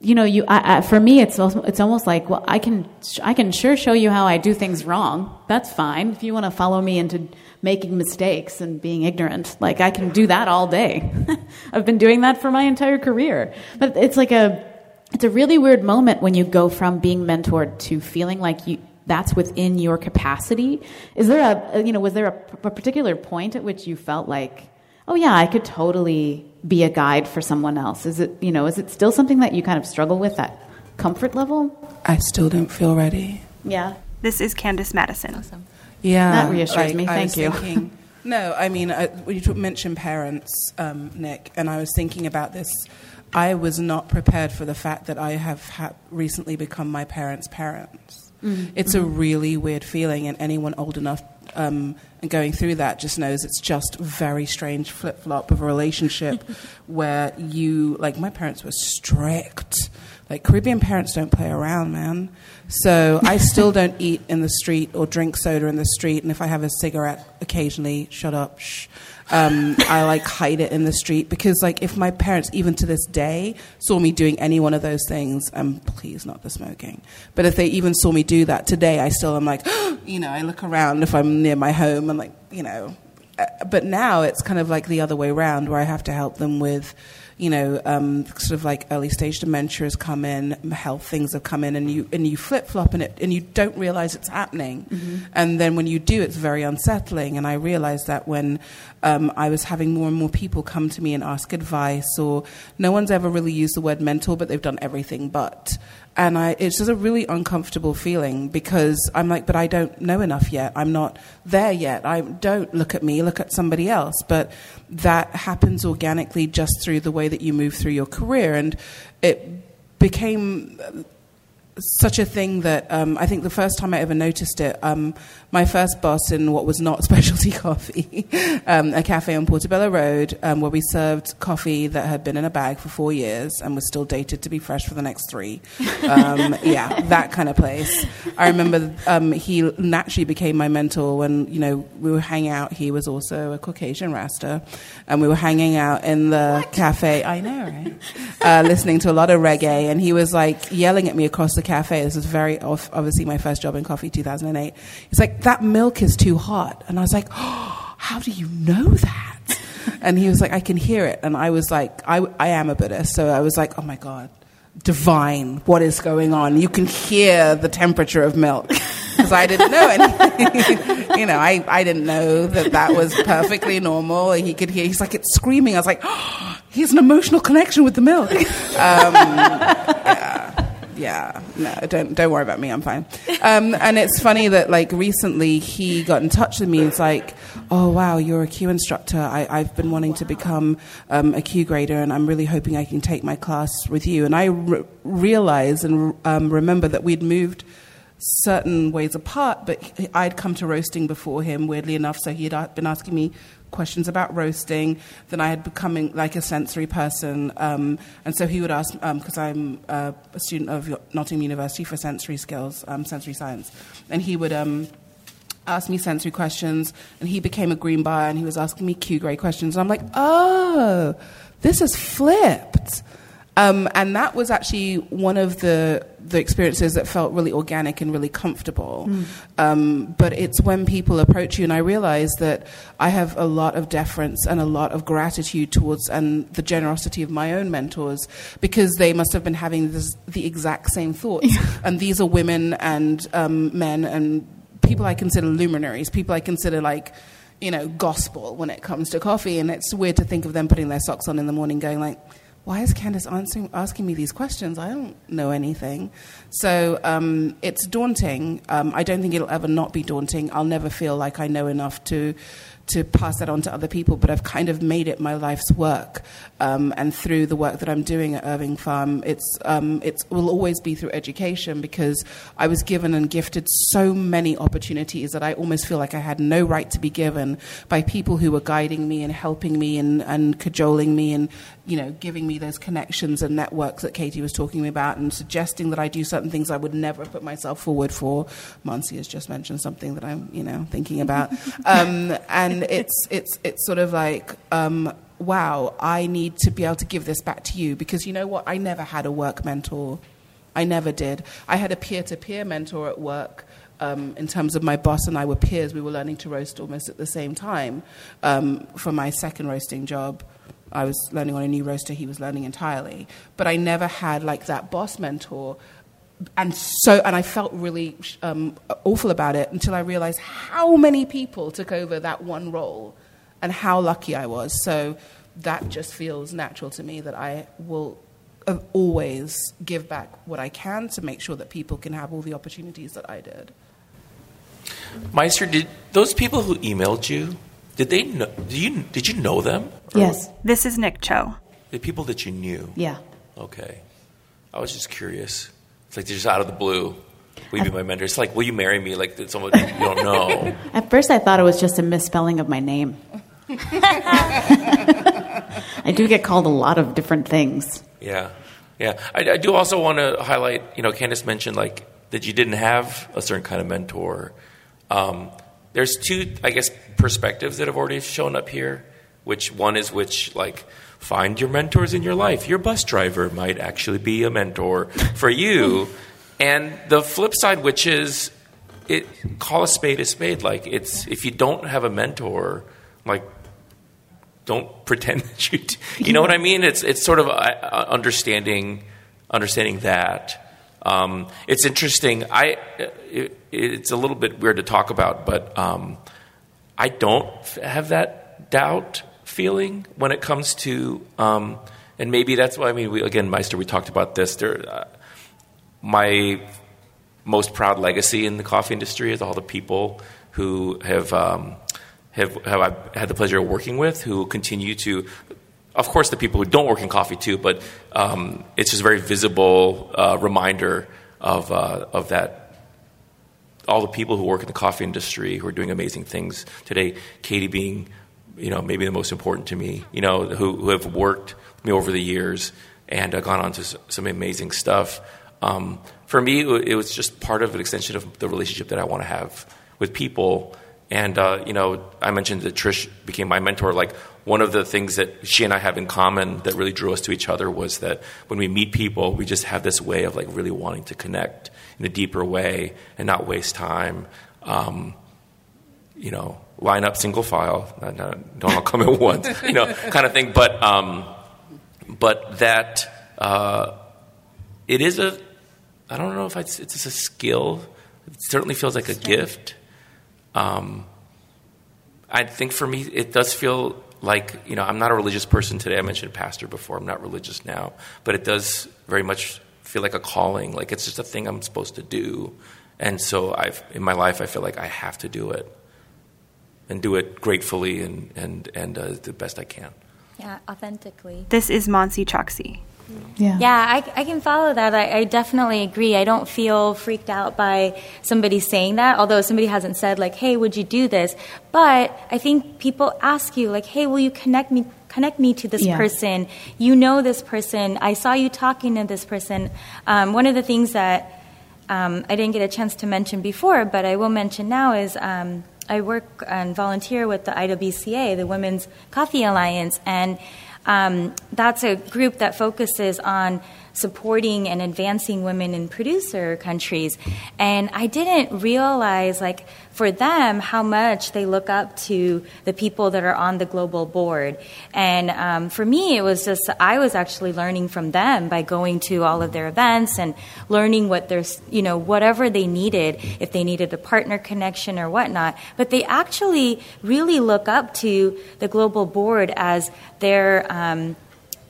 you know, you, I, I, for me, it's it's almost like, well, I can, I can sure show you how I do things wrong. That's fine. If you want to follow me into making mistakes and being ignorant, like I can do that all day. (laughs) I've been doing that for my entire career. But it's like a, it's a really weird moment when you go from being mentored to feeling like you that's within your capacity. Is there a, you know, was there a, a particular point at which you felt like, oh yeah, I could totally be a guide for someone else? Is it, you know, is it still something that you kind of struggle with that comfort level? I still don't feel ready. Yeah. This is Candice Madison. Awesome. Yeah. That reassures like, me. I Thank was you. Thinking, no, I mean, I, when you mentioned parents, um, Nick, and I was thinking about this. I was not prepared for the fact that I have ha- recently become my parents' parents. Mm-hmm. It's a really weird feeling, and anyone old enough um, and going through that just knows it's just very strange flip flop of a relationship (laughs) where you, like, my parents were strict. Like, Caribbean parents don't play around, man. So I still don't eat in the street or drink soda in the street, and if I have a cigarette occasionally, shut up, shh. Um, I like hide it in the street because, like, if my parents, even to this day, saw me doing any one of those things, um, please not the smoking, but if they even saw me do that today, I still am like, (gasps) you know, I look around if I'm near my home and like, you know, uh, but now it's kind of like the other way around where I have to help them with you know, um, sort of like early stage dementia has come in, health things have come in, and you and you flip flop in it, and you don't realize it's happening, mm-hmm. and then when you do, it's very unsettling. And I realized that when um, I was having more and more people come to me and ask advice, or no one's ever really used the word mental, but they've done everything but and I, it's just a really uncomfortable feeling because I'm like, but I don't know enough yet. I'm not there yet. I don't look at me, look at somebody else. But that happens organically just through the way that you move through your career, and it became such a thing that um, I think the first time I ever noticed it, um, my first boss in what was not (laughs) specialty coffee, um, a cafe on Portobello Road, um, where we served coffee that had been in a bag for four years and was still dated to be fresh for the next three. Um, (laughs) yeah, that kind of place. I remember um, he naturally became my mentor when you know we were hanging out. He was also a Caucasian Rasta, and we were hanging out in the what? cafe. I know, right? (laughs) Uh, listening to a lot of reggae, and he was like yelling at me across the cafe. This was very obviously my first job in coffee, 2008. He's like, "That milk is too hot," and I was like, oh, "How do you know that?" and he was like, "I can hear it," and I was like, "I, I am a Buddhist," so I was like, "Oh my god." Divine, what is going on? You can hear the temperature of milk because I didn't know anything. (laughs) you know, I, I didn't know that that was perfectly normal. He could hear, he's like, it's screaming. I was like, oh, (gasps) he has an emotional connection with the milk. Um, yeah yeah, no, don't don't worry about me. I'm fine. Um, and it's funny that like recently he got in touch with me. It's like, oh wow, you're a Q instructor. I, have been wanting to become um, a Q grader, and I'm really hoping I can take my class with you. And I re- realized and um, remember that we'd moved certain ways apart, but I'd come to roasting before him, weirdly enough, so he'd been asking me questions about roasting. Then I had becoming like a sensory person, um, and so he would ask because um, I'm uh, a student of Nottingham University for sensory skills, um, sensory science, and he would um, ask me sensory questions, and he became a green buyer, and he was asking me Q grade questions, and I'm like, oh, this is flipped. Um, and that was actually one of the the experiences that felt really organic and really comfortable. Mm. Um, but it's when people approach you, and I realize that I have a lot of deference and a lot of gratitude towards and the generosity of my own mentors because they must have been having this, the exact same thoughts. and these are women and um, men and people I consider luminaries, people I consider like you know gospel when it comes to coffee. And it's weird to think of them putting their socks on in the morning, going like why is Candice answering, asking me these questions? I don't know anything. So um, it's daunting. Um, I don't think it'll ever not be daunting. I'll never feel like I know enough to to pass that on to other people, but I've kind of made it my life's work. Um, and through the work that I'm doing at Irving Farm, it's um, it will always be through education because I was given and gifted so many opportunities that I almost feel like I had no right to be given by people who were guiding me and helping me and, and cajoling me and you know giving me those connections and networks that Katie was talking about and suggesting that I do certain things I would never put myself forward for. Mansi has just mentioned something that I'm you know thinking about, (laughs) um, and it's it's it's sort of like. Um, wow, I need to be able to give this back to you because you know what? I never had a work mentor. I never did. I had a peer to peer mentor at work. Um, in terms of my boss and I were peers, we were learning to roast almost at the same time. Um, for my second roasting job, I was learning on a new roaster, he was learning entirely. But I never had like that boss mentor. And so, and I felt really um, awful about it until I realized how many people took over that one role and how lucky I was. So that just feels natural to me that I will always give back what I can to make sure that people can have all the opportunities that I did. Meister, did those people who emailed you, did they know, did you, did you know them? Yes. This is Nick Cho. The people that you knew? Yeah. Okay. I was just curious. It's like they're just out of the blue. Will you be my mentor? It's like, will you marry me? Like it's someone you don't know. (laughs) At first, I thought it was just a misspelling of my name. (laughs) I do get called a lot of different things. Yeah, yeah. I, I do also want to highlight. You know, Candice mentioned like that you didn't have a certain kind of mentor. Um, there's two, I guess, perspectives that have already shown up here. Which one is which, like, find your mentors in your life. Your bus driver might actually be a mentor for you. and the flip side, which is, it call a spade a spade. Like, it's if you don't have a mentor, like don't (laughs) pretend that you. You know what I mean? It's it's sort of uh, uh, understanding understanding that. Um, it's interesting. I it, it's a little bit weird to talk about, but um, I don't have that doubt feeling when it comes to. Um, and maybe that's why I mean, we, again, Meister, we talked about this. There, uh, my most proud legacy in the coffee industry is all the people who have um, have, have I had the pleasure of working with who continue to, of course, the people who don't work in coffee too, but um, it's just a very visible uh, reminder of uh, of that. All the people who work in the coffee industry who are doing amazing things today. Katie being, you know, maybe the most important to me. You know, who who have worked with me over the years and uh, gone on to s- some amazing stuff. Um, for me, it it was just part of an extension of the relationship that I want to have with people. And uh, you know, I mentioned that Trish became my mentor. Like one of the things that she and I have in common that really drew us to each other was that when we meet people, we just have this way of like really wanting to connect in a deeper way and not waste time. Um, you know, line up single file, don't all come at (laughs) once, you know, kind of thing. But um, but that uh, it is a I don't know if it's it's a skill. It certainly feels like a gift. Um, I think for me, it does feel like you know I'm not a religious person today. I mentioned pastor before. I'm not religious now, but it does very much feel like a calling. Like it's just a thing I'm supposed to do, and so I've in my life I feel like I have to do it, and do it gratefully and and and uh, the best I can. Yeah, authentically. This is Monsi Choksi. Yeah. Yeah, I, I can follow that. I, I definitely agree. I don't feel freaked out by somebody saying that, although somebody hasn't said, like, hey, would you do this? But I think people ask you, like, hey, will you connect me? Connect me to this Yeah. person. You know this person. I saw you talking to this person. Um, one of the things that um, I didn't get a chance to mention before, but I will mention now is um, I work and volunteer with the IWCA, the Women's Coffee Alliance, and um, that's a group that focuses on supporting and advancing women in producer countries. And I didn't realize, like, for them, how much they look up to the people that are on the global board. And um, for me, it was just, I was actually learning from them by going to all of their events and learning what there's, you know, whatever they needed, if they needed a partner connection or whatnot. But they actually really look up to the global board as their, um,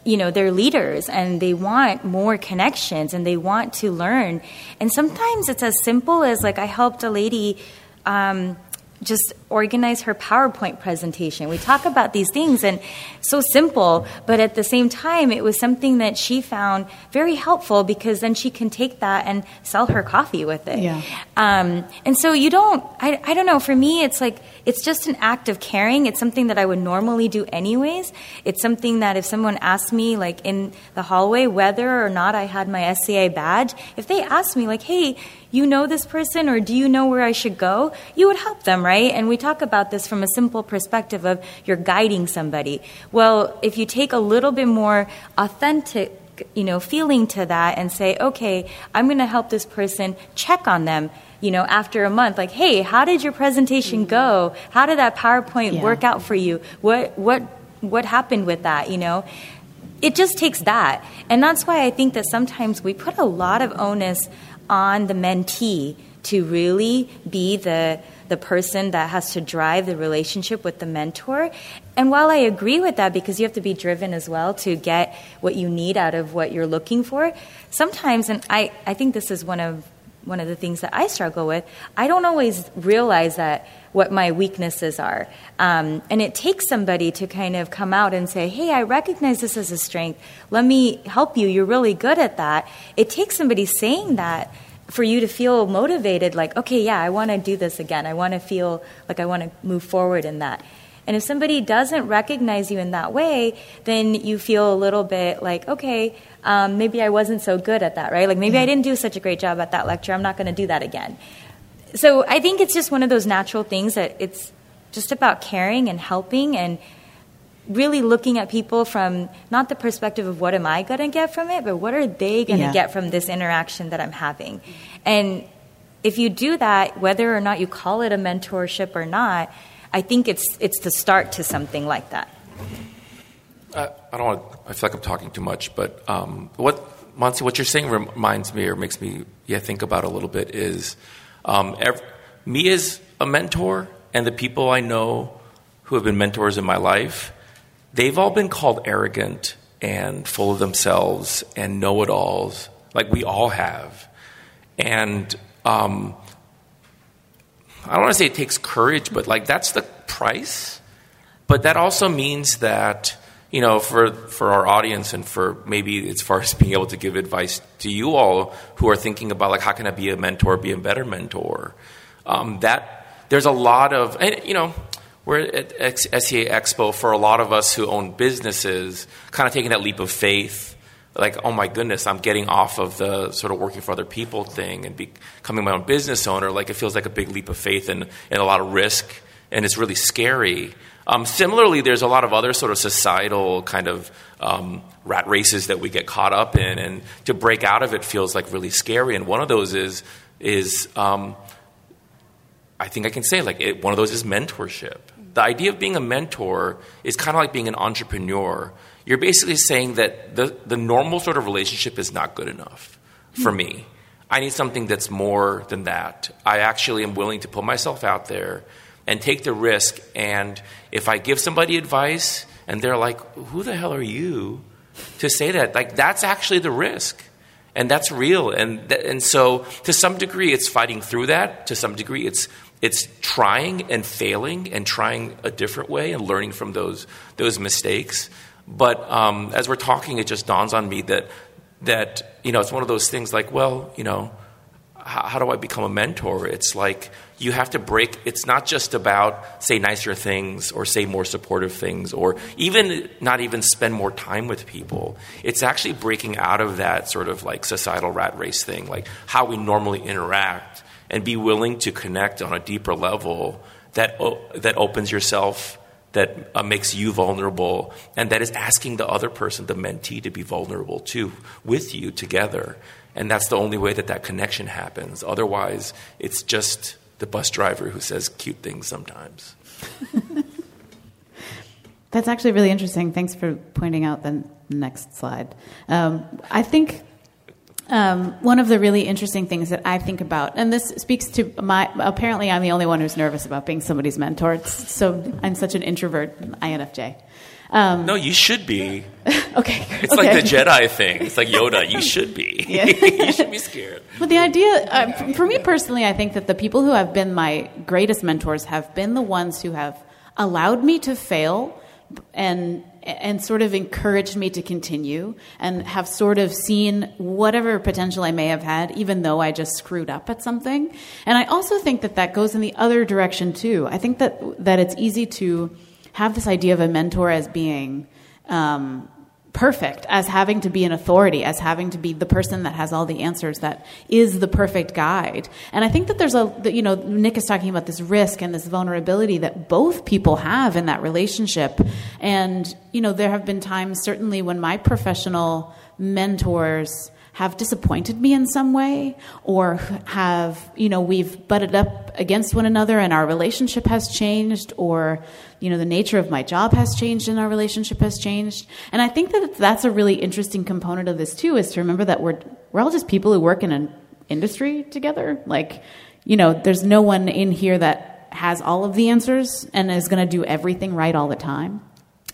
you know they're leaders and they want more connections and they want to learn and sometimes it's as simple as like i helped a lady um, just organize her PowerPoint presentation. We talk about these things and so simple, but at the same time, it was something that she found very helpful because then she can take that and sell her coffee with it. Yeah. Um, and so you don't, I, I don't know, for me, it's like, it's just an act of caring. It's something that I would normally do anyways. It's something that if someone asked me, like in the hallway, whether or not I had my SCA badge, if they asked me, like, hey, you know this person or do you know where I should go? You would help them, right? And we talk about this from a simple perspective of you're guiding somebody. Well, if you take a little bit more authentic you know feeling to that and say okay i'm going to help this person check on them you know after a month like hey how did your presentation mm-hmm. go how did that powerpoint Yeah. work out for you what what what happened with that you know it just takes that and that's why i think that sometimes we put a lot of onus on the mentee to really be the the person that has to drive the relationship with the mentor. And while I agree with that, because you have to be driven as well to get what you need out of what you're looking for, sometimes, and I, I think this is one of one of the things that I struggle with, I don't always realize that what my weaknesses are. Um, and it takes somebody to kind of come out and say, hey, I recognize this as a strength. Let me help you. You're really good at that. It takes somebody saying that for you to feel motivated, like, okay, yeah, I want to do this again. I want to feel like I want to move forward in that. And if somebody doesn't recognize you in that way, then you feel a little bit like, okay, um, maybe I wasn't so good at that, right? Like maybe I didn't do such a great job at that lecture. I'm not going to do that again. So I think it's just one of those natural things that it's just about caring and helping and really looking at people from not the perspective of what am I going to get from it, but what are they going to Yeah. get from this interaction that I'm having. And if you do that, whether or not you call it a mentorship or not, I think it's it's the start to something like that. Uh, I don't want. I feel like I'm talking too much, but um, what Monty, what you're saying reminds me or makes me yeah think about a little bit is um, ev- me as a mentor and the people I know who have been mentors in my life. They've all been called arrogant and full of themselves and know-it-alls, like we all have, and. Um, I don't want to say it takes courage, but like that's the price. But that also means that you know, for for our audience and for maybe as far as being able to give advice to you all who are thinking about like how can I be a mentor, be a better mentor. Um, that there's a lot of, and you know, we're at SCA Expo for a lot of us who own businesses, kind of taking that leap of faith. Like, oh my goodness, I'm getting off of the sort of working for other people thing and becoming my own business owner. Like, it feels like a big leap of faith and, and a lot of risk, and it's really scary. Um, similarly, there's a lot of other sort of societal kind of um, rat races that we get caught up in, and to break out of it feels like really scary. And one of those is is um, I think I can say like it, one of those is mentorship. The idea of being a mentor is kind of like being an entrepreneur. You're basically saying that the the normal sort of relationship is not good enough for me. I need something that's more than that. I actually am willing to put myself out there and take the risk. And if I give somebody advice and they're like, who the hell are you to say that? Like, that's actually the risk. And that's real. And, th- and so, to some degree, it's fighting through that. To some degree, it's, it's trying and failing and trying a different way and learning from those, those mistakes. But um, as we're talking, it just dawns on me that, that, you know, it's one of those things like, well, you know, how, how do I become a mentor? It's like you have to break. It's not just about say nicer things or say more supportive things or even not even spend more time with people. It's actually breaking out of that sort of like societal rat race thing, like how we normally interact, and be willing to connect on a deeper level that that opens yourself that uh, makes you vulnerable and that is asking the other person, the mentee, to be vulnerable too, with you together. And that's the only way that that connection happens. Otherwise, it's just the bus driver who says cute things sometimes. (laughs) That's actually really interesting. Thanks for pointing out the next slide. Um, I think um, one of the really interesting things that I think about, and this speaks to my, apparently I'm the only one who's nervous about being somebody's mentor. so I'm such an introvert, INFJ. Um, no, you should be. (laughs) okay. (laughs) It's okay. like the Jedi thing. It's like Yoda. You (laughs) should be. you should be scared. But the idea, uh, for me personally, I think that the people who have been my greatest mentors have been the ones who have allowed me to fail and and sort of encouraged me to continue and have sort of seen whatever potential I may have had, even though I just screwed up at something. And I also think that that goes in the other direction too. I think that that it's easy to have this idea of a mentor as being um, perfect, as having to be an authority, as having to be the person that has all the answers, that is the perfect guide. And I think that there's a, you know, Nick is talking about this risk and this vulnerability that both people have in that relationship. And, you know, there have been times, certainly, when my professional mentors, have disappointed me in some way or have you know we've butted up against one another and our relationship has changed or you know the nature of my job has changed and our relationship has changed. And i think that that's a really interesting component of this too is to remember that we're we're all just people who work in an industry together. Like you know there's no one in here that has all of the answers and is going to do everything right all the time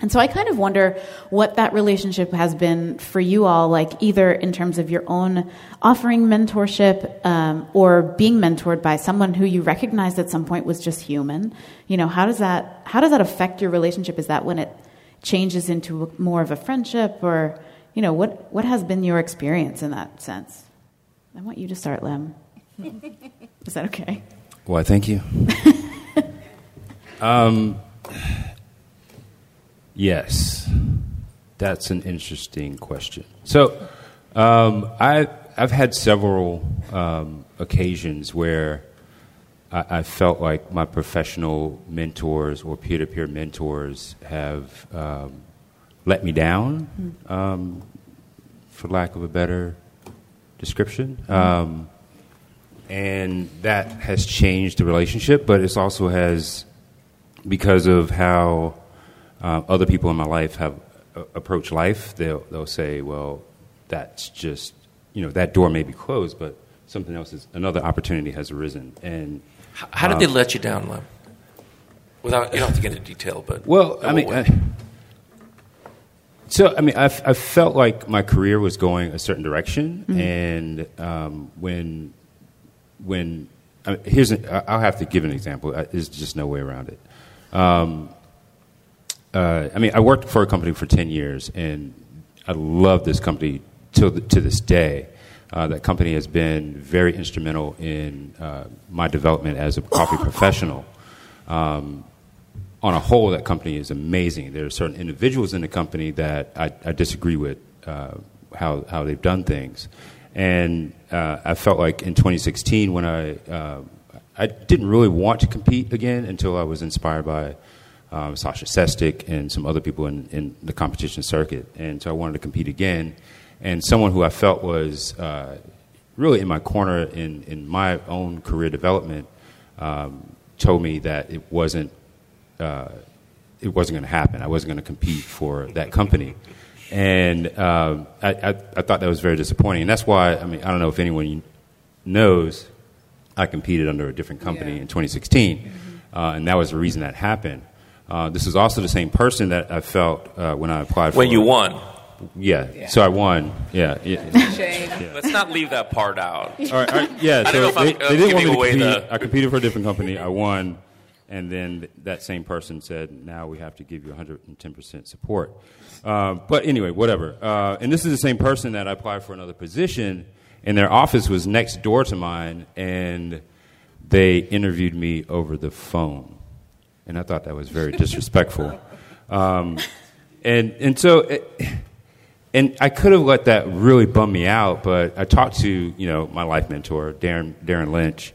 and so I kind of wonder what that relationship has been for you all, like either in terms of your own offering mentorship um, or being mentored by someone who you recognized at some point was just human. You know, how does that how does that affect your relationship? Is that when it changes into more of a friendship, or you know, what what has been your experience in that sense? I want you to start, Lem. (laughs) Is that okay? Why, thank you. (laughs) um, Yes, that's an interesting question. So, um, I, I've had several um, occasions where I, I, felt like my professional mentors or peer to peer mentors have um, let me down, mm-hmm. for lack of a better description. Mm-hmm. and that has changed the relationship, but it also has, because of how uh, other people in my life have uh, approached life. They'll they'll say, well, that's just you know that door may be closed, but something else is another opportunity has arisen. And how, how did um, they let you down, Lem? Without you don't have to get into detail, but well, I mean. I, so I mean, I, I felt like my career was going a certain direction, mm-hmm. and um, when when I mean, here's an, I'll have to give an example. There's just no way around it. Um, uh, I mean, I worked for a company for 10 years, and I love this company to, the, to this day. Uh, that company has been very instrumental in uh, my development as a coffee (laughs) professional. Um, on a whole, that company is amazing. There are certain individuals in the company that I, I disagree with uh, how, how they've done things. And uh, I felt like in 2016, when I, uh, I didn't really want to compete again until I was inspired by um, Sasha Sestic and some other people in, in the competition circuit. And so I wanted to compete again and someone who I felt was uh, really in my corner in, in my own career development um, told me that it wasn't uh, it wasn't going to happen. I wasn't going to compete for that company, and um, I, I, I, thought that was very disappointing. And that's why I mean I don't know if anyone knows I competed under a different company yeah. in 2016, mm-hmm. uh, and that was the reason that happened. Uh, this is also the same person that I felt uh, when I applied. For when for, you won. Yeah. yeah. So I won. Yeah. yeah. Let's not leave that part out. All right. All right. Yeah. (laughs) so they, they didn't want me to compete. The... I competed for a different company. I won, and then that same person said, "Now we have to give you 110 percent support." Uh, but anyway, whatever. Uh, and this is the same person that I applied for another position, and their office was next door to mine, and they interviewed me over the phone, and I thought that was very disrespectful. Um, and and so. It, and I could have let that really bum me out, but I talked to you know my life mentor Darren Darren Lynch,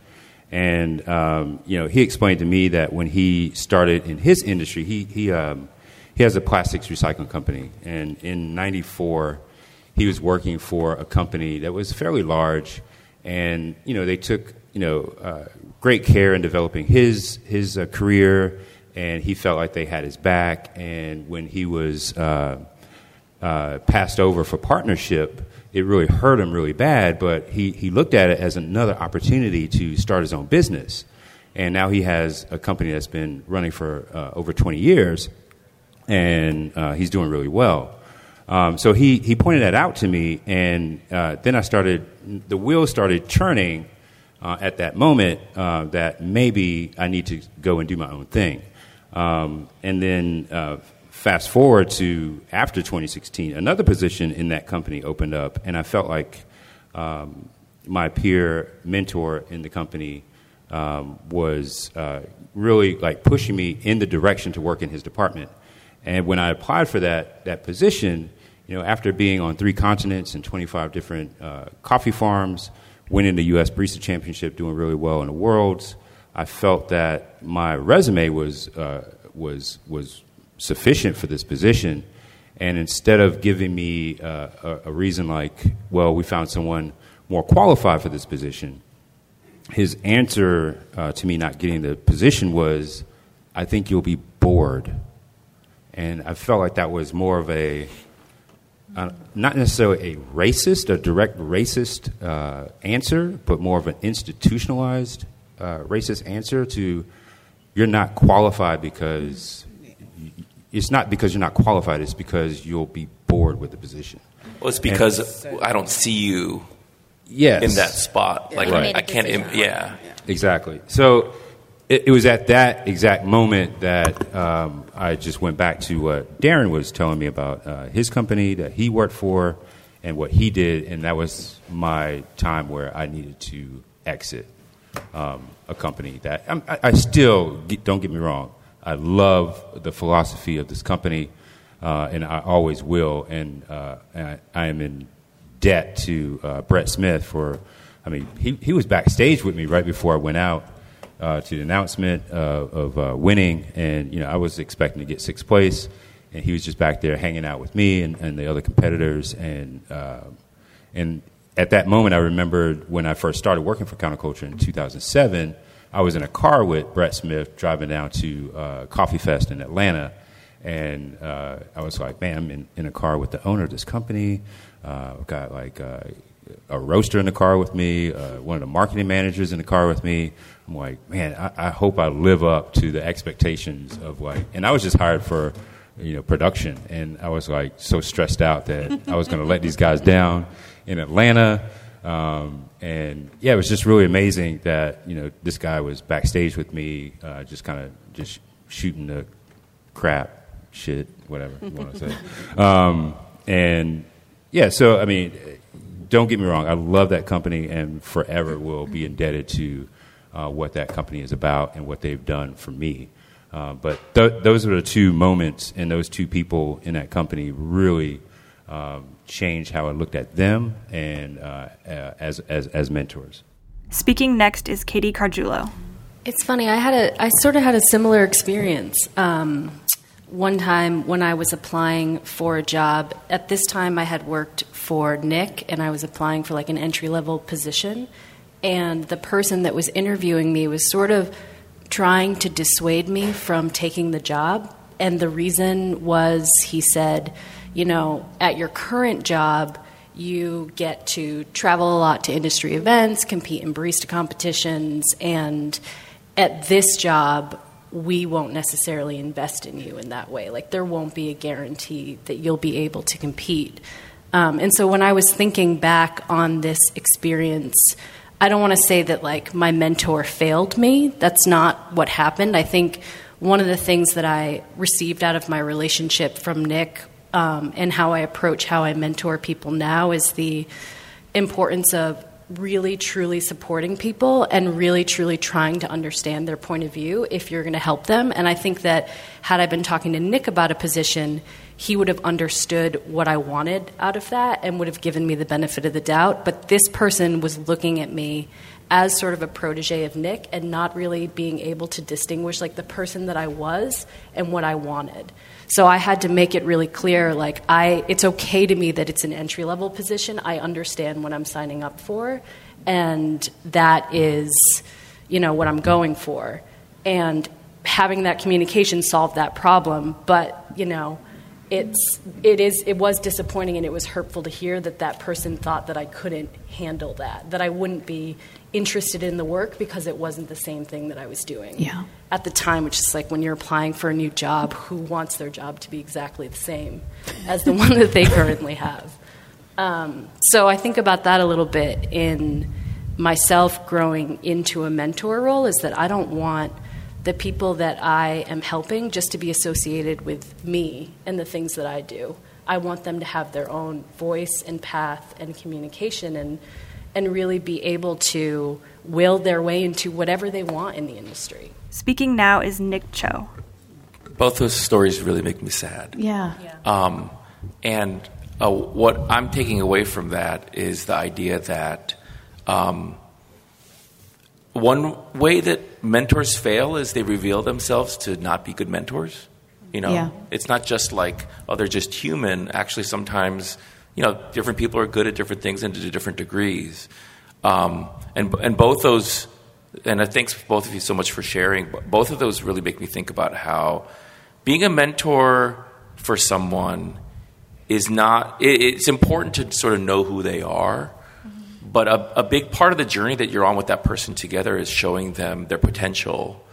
and um, you know he explained to me that when he started in his industry, he he um, he has a plastics recycling company, and in '94 he was working for a company that was fairly large, and you know they took you know uh, great care in developing his his uh, career, and he felt like they had his back, and when he was uh, uh, passed over for partnership, it really hurt him really bad, but he, he looked at it as another opportunity to start his own business. And now he has a company that's been running for uh, over 20 years, and uh, he's doing really well. Um, so he, he pointed that out to me, and uh, then I started, the wheels started churning uh, at that moment uh, that maybe I need to go and do my own thing. Um, and then fast forward to after 2016, another position in that company opened up, and I felt like um, my peer mentor in the company um, was uh, really like pushing me in the direction to work in his department. And when I applied for that that position, you know, after being on three continents and 25 different uh, coffee farms, winning the U.S. Barista Championship, doing really well in the worlds, I felt that my resume was uh, was was sufficient for this position. And instead of giving me uh, a, a, reason like, well, we found someone more qualified for this position, his answer uh, to me not getting the position was, I think you'll be bored. And I felt like that was more of a, uh, not necessarily a racist, a direct racist uh, answer, but more of an institutionalized uh, racist answer to, you're not qualified because it's not because you're not qualified, it's because you'll be bored with the position. Well, it's because and, I don't see you yes. in that spot. Like, right. I can't, Im- yeah. Exactly. So it, it, was at that exact moment that um, I just went back to what Darren was telling me about uh, his company that he worked for and what he did, and that was my time where I needed to exit um, a company that I, I still, don't get me wrong, I love the philosophy of this company, uh, and I always will. And, uh, and I, I, am in debt to uh, Brett Smith for, I mean, he, he was backstage with me right before I went out uh, to the announcement uh, of uh, winning. And, you know, I was expecting to get sixth place, and he was just back there hanging out with me and, and the other competitors. And, and at that moment, I remembered when I first started working for Counter Culture in 2007 I was in a car with Brett Smith driving down to uh, Coffee Fest in Atlanta, and uh, I was like, man, I'm in, in, a car with the owner of this company. Uh, I've got like uh, a roaster in the car with me, uh, one of the marketing managers in the car with me. I'm like, man, I, I hope I live up to the expectations of like, and I was just hired for you know production, and I was like so stressed out that I was going to let these guys down in Atlanta. Um, and yeah, it was just really amazing that you know this guy was backstage with me, uh, just kind of just shooting the crap, shit, whatever you want to say. (laughs) Um, and yeah, so I mean, don't get me wrong. I love that company and forever will be indebted to uh, what that company is about and what they've done for me. Uh, but th- those are the two moments and those two people in that company really um, changed how I looked at them and uh, uh, as, as, as mentors. Speaking next is Katie Carguilo. It's funny. I had a. I sort of had a similar experience. Um, one time when I was applying for a job, at this time I had worked for Nick and I was applying for like an entry level position. And the person that was interviewing me was sort of trying to dissuade me from taking the job. And the reason was he said, you know, at your current job, you get to travel a lot to industry events, compete in barista competitions, and at this job, we won't necessarily invest in you in that way. Like, there won't be a guarantee that you'll be able to compete. Um, and so, when I was thinking back on this experience, I don't want to say that like my mentor failed me. That's not what happened. I think one of the things that I received out of my relationship from Nick um, and how I approach how I mentor people now is the importance of really truly supporting people and really truly trying to understand their point of view if you're going to help them. And I think that had I been talking to Nick about a position, he would have understood what I wanted out of that and would have given me the benefit of the doubt. But this person was looking at me as sort of a protege of Nick and not really being able to distinguish like the person that I was and what I wanted. So I had to make it really clear like I it's okay to me that it's an entry level position. I understand what I'm signing up for and that is you know what I'm going for. And having that communication solved that problem, but you know, it's it is it was disappointing and it was hurtful to hear that that person thought that I couldn't handle that, that I wouldn't be interested in the work because it wasn't the same thing that I was doing. Yeah. At the time, which is like when you're applying for a new job, who wants their job to be exactly the same as the one that they currently have? Um, so I think about that a little bit in myself growing into a mentor role is that I don't want the people that I am helping just to be associated with me and the things that I do. I want them to have their own voice and path and communication and and really be able to will their way into whatever they want in the industry. Speaking now is Nick Cho. Both those stories really make me sad. Yeah. Um, and uh, what I'm taking away from that is the idea that um, one way that mentors fail is they reveal themselves to not be good mentors. You know, Yeah. it's not just like oh they're just human. Actually, sometimes you know different people are good at different things and to different degrees. Um, and and both those, and I thanks both of you so much for sharing. Both of those really make me think about how being a mentor for someone is not. It, it's important to sort of know who they are. But a, a big part of the journey that you're on with that person together is showing them their potential,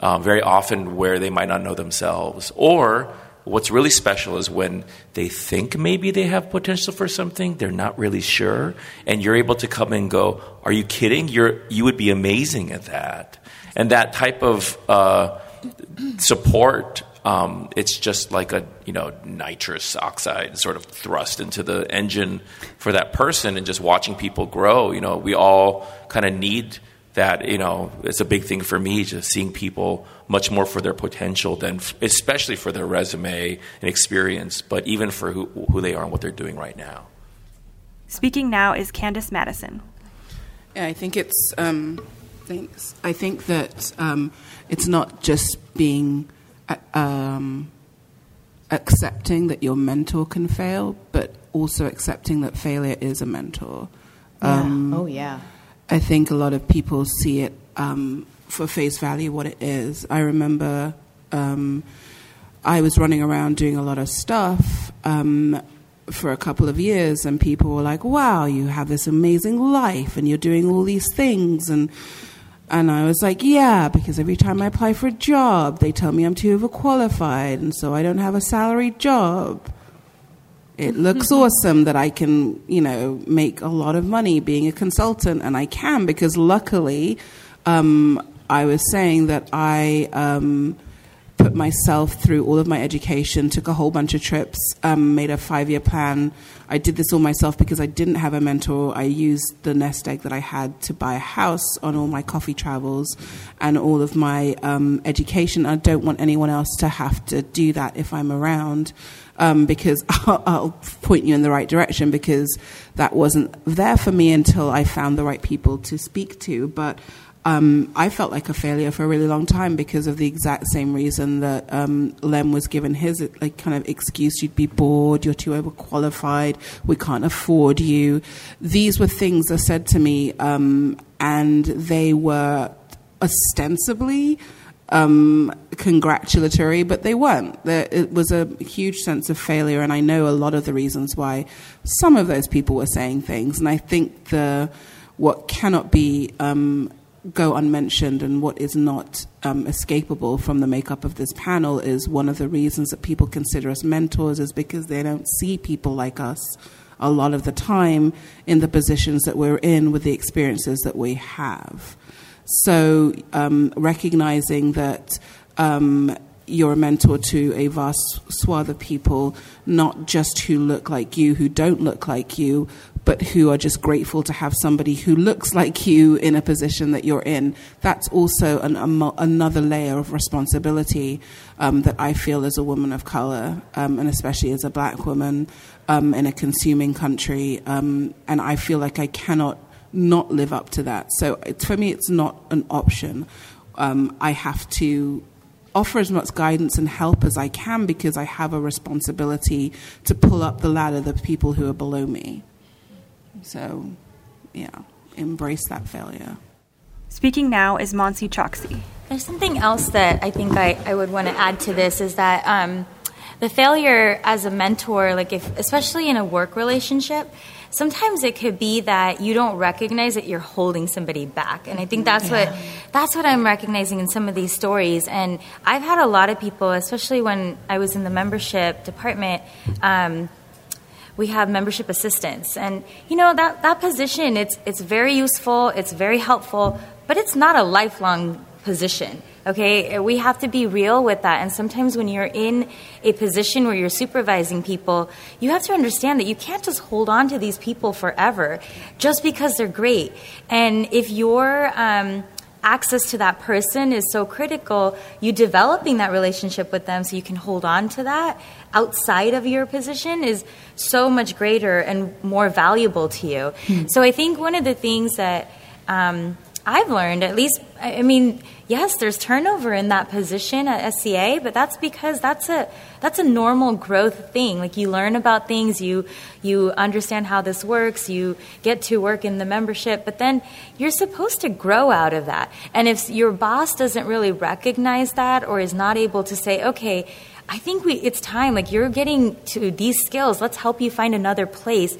um, very often where they might not know themselves. Or what's really special is when they think maybe they have potential for something, they're not really sure, and you're able to come and go, Are you kidding? You're, you would be amazing at that. And that type of uh, support um, it's just like a you know nitrous oxide sort of thrust into the engine for that person and just watching people grow you know we all kind of need that you know it's a big thing for me just seeing people much more for their potential than especially for their resume and experience but even for who, who they are and what they're doing right now Speaking now is Candice Madison. Yeah, I think it's. Um, thanks. I think that um, it's not just being um, accepting that your mentor can fail, but also accepting that failure is a mentor. Um, oh yeah. I think a lot of people see it um, for face value what it is. I remember um, I was running around doing a lot of stuff um, for a couple of years, and people were like, "Wow, you have this amazing life, and you're doing all these things." And and I was like, "Yeah," because every time I apply for a job, they tell me I'm too overqualified, and so I don't have a salaried job. It (laughs) looks awesome that I can, you know, make a lot of money being a consultant, and I can because luckily, um, I was saying that I um, put myself through all of my education, took a whole bunch of trips, um, made a five year plan. I did this all myself because I didn't have a mentor. I used the nest egg that I had to buy a house on all my coffee travels and all of my um, education. I don't want anyone else to have to do that if I'm around. Um, because (laughs) I'll, I'll, point you in the right direction because that wasn't there for me until I found the right people to speak to. But um, I felt like a failure for a really long time because of the exact same reason that um, Lem was given his like kind of excuse. You'd be bored. You're too overqualified. We can't afford you. These were things that said to me, um, and they were ostensibly um, congratulatory, but they weren't. it was a huge sense of failure, and I know a lot of the reasons why some of those people were saying things. And I think the what cannot be um, go unmentioned and what is not um, escapable from the makeup of this panel is one of the reasons that people consider us mentors is because they don't see people like us a lot of the time in the positions that we're in with the experiences that we have. So, um, recognizing that um, you're a mentor to a vast swath of people, not just who look like you, who don't look like you, but who are just grateful to have somebody who looks like you in a position that you're in. That's also an, a, another layer of responsibility um, that I feel as a woman of color, um, and especially as a black woman um, in a consuming country. Um, and I feel like I cannot not live up to that. So for me, it's not an option. Um, I have to offer as much guidance and help as I can because I have a responsibility to pull up the ladder the people who are below me. So, yeah, embrace that failure. Speaking now is Monsi Choksi. There's something else that I think I, I would want to add to this is that um, the failure as a mentor, like if, especially in a work relationship, sometimes it could be that you don't recognize that you're holding somebody back and i think that's yeah. what that's what i'm recognizing in some of these stories and i've had a lot of people especially when i was in the membership department um, we have membership assistants. And you know that that position it's it's very useful, it's very helpful, but it's not a lifelong position. Okay, we have to be real with that. And sometimes when you're in a position where you're supervising people, you have to understand that you can't just hold on to these people forever just because they're great. And if you're um, access to that person is so critical. You developing that relationship with them so you can hold on to that outside of your position is so much greater and more valuable to you. Hmm. So I think one of the things that um, I've learned, at least, I mean, yes, there's turnover in that position at SCA, but that's because that's a that's a normal growth thing. Like you learn about things, you you understand how this works, you get to work in the membership, but then you're supposed to grow out of that. And if your boss doesn't really recognize that or is not able to say, okay, I think we it's time. Like you're getting to these skills. Let's help you find another place.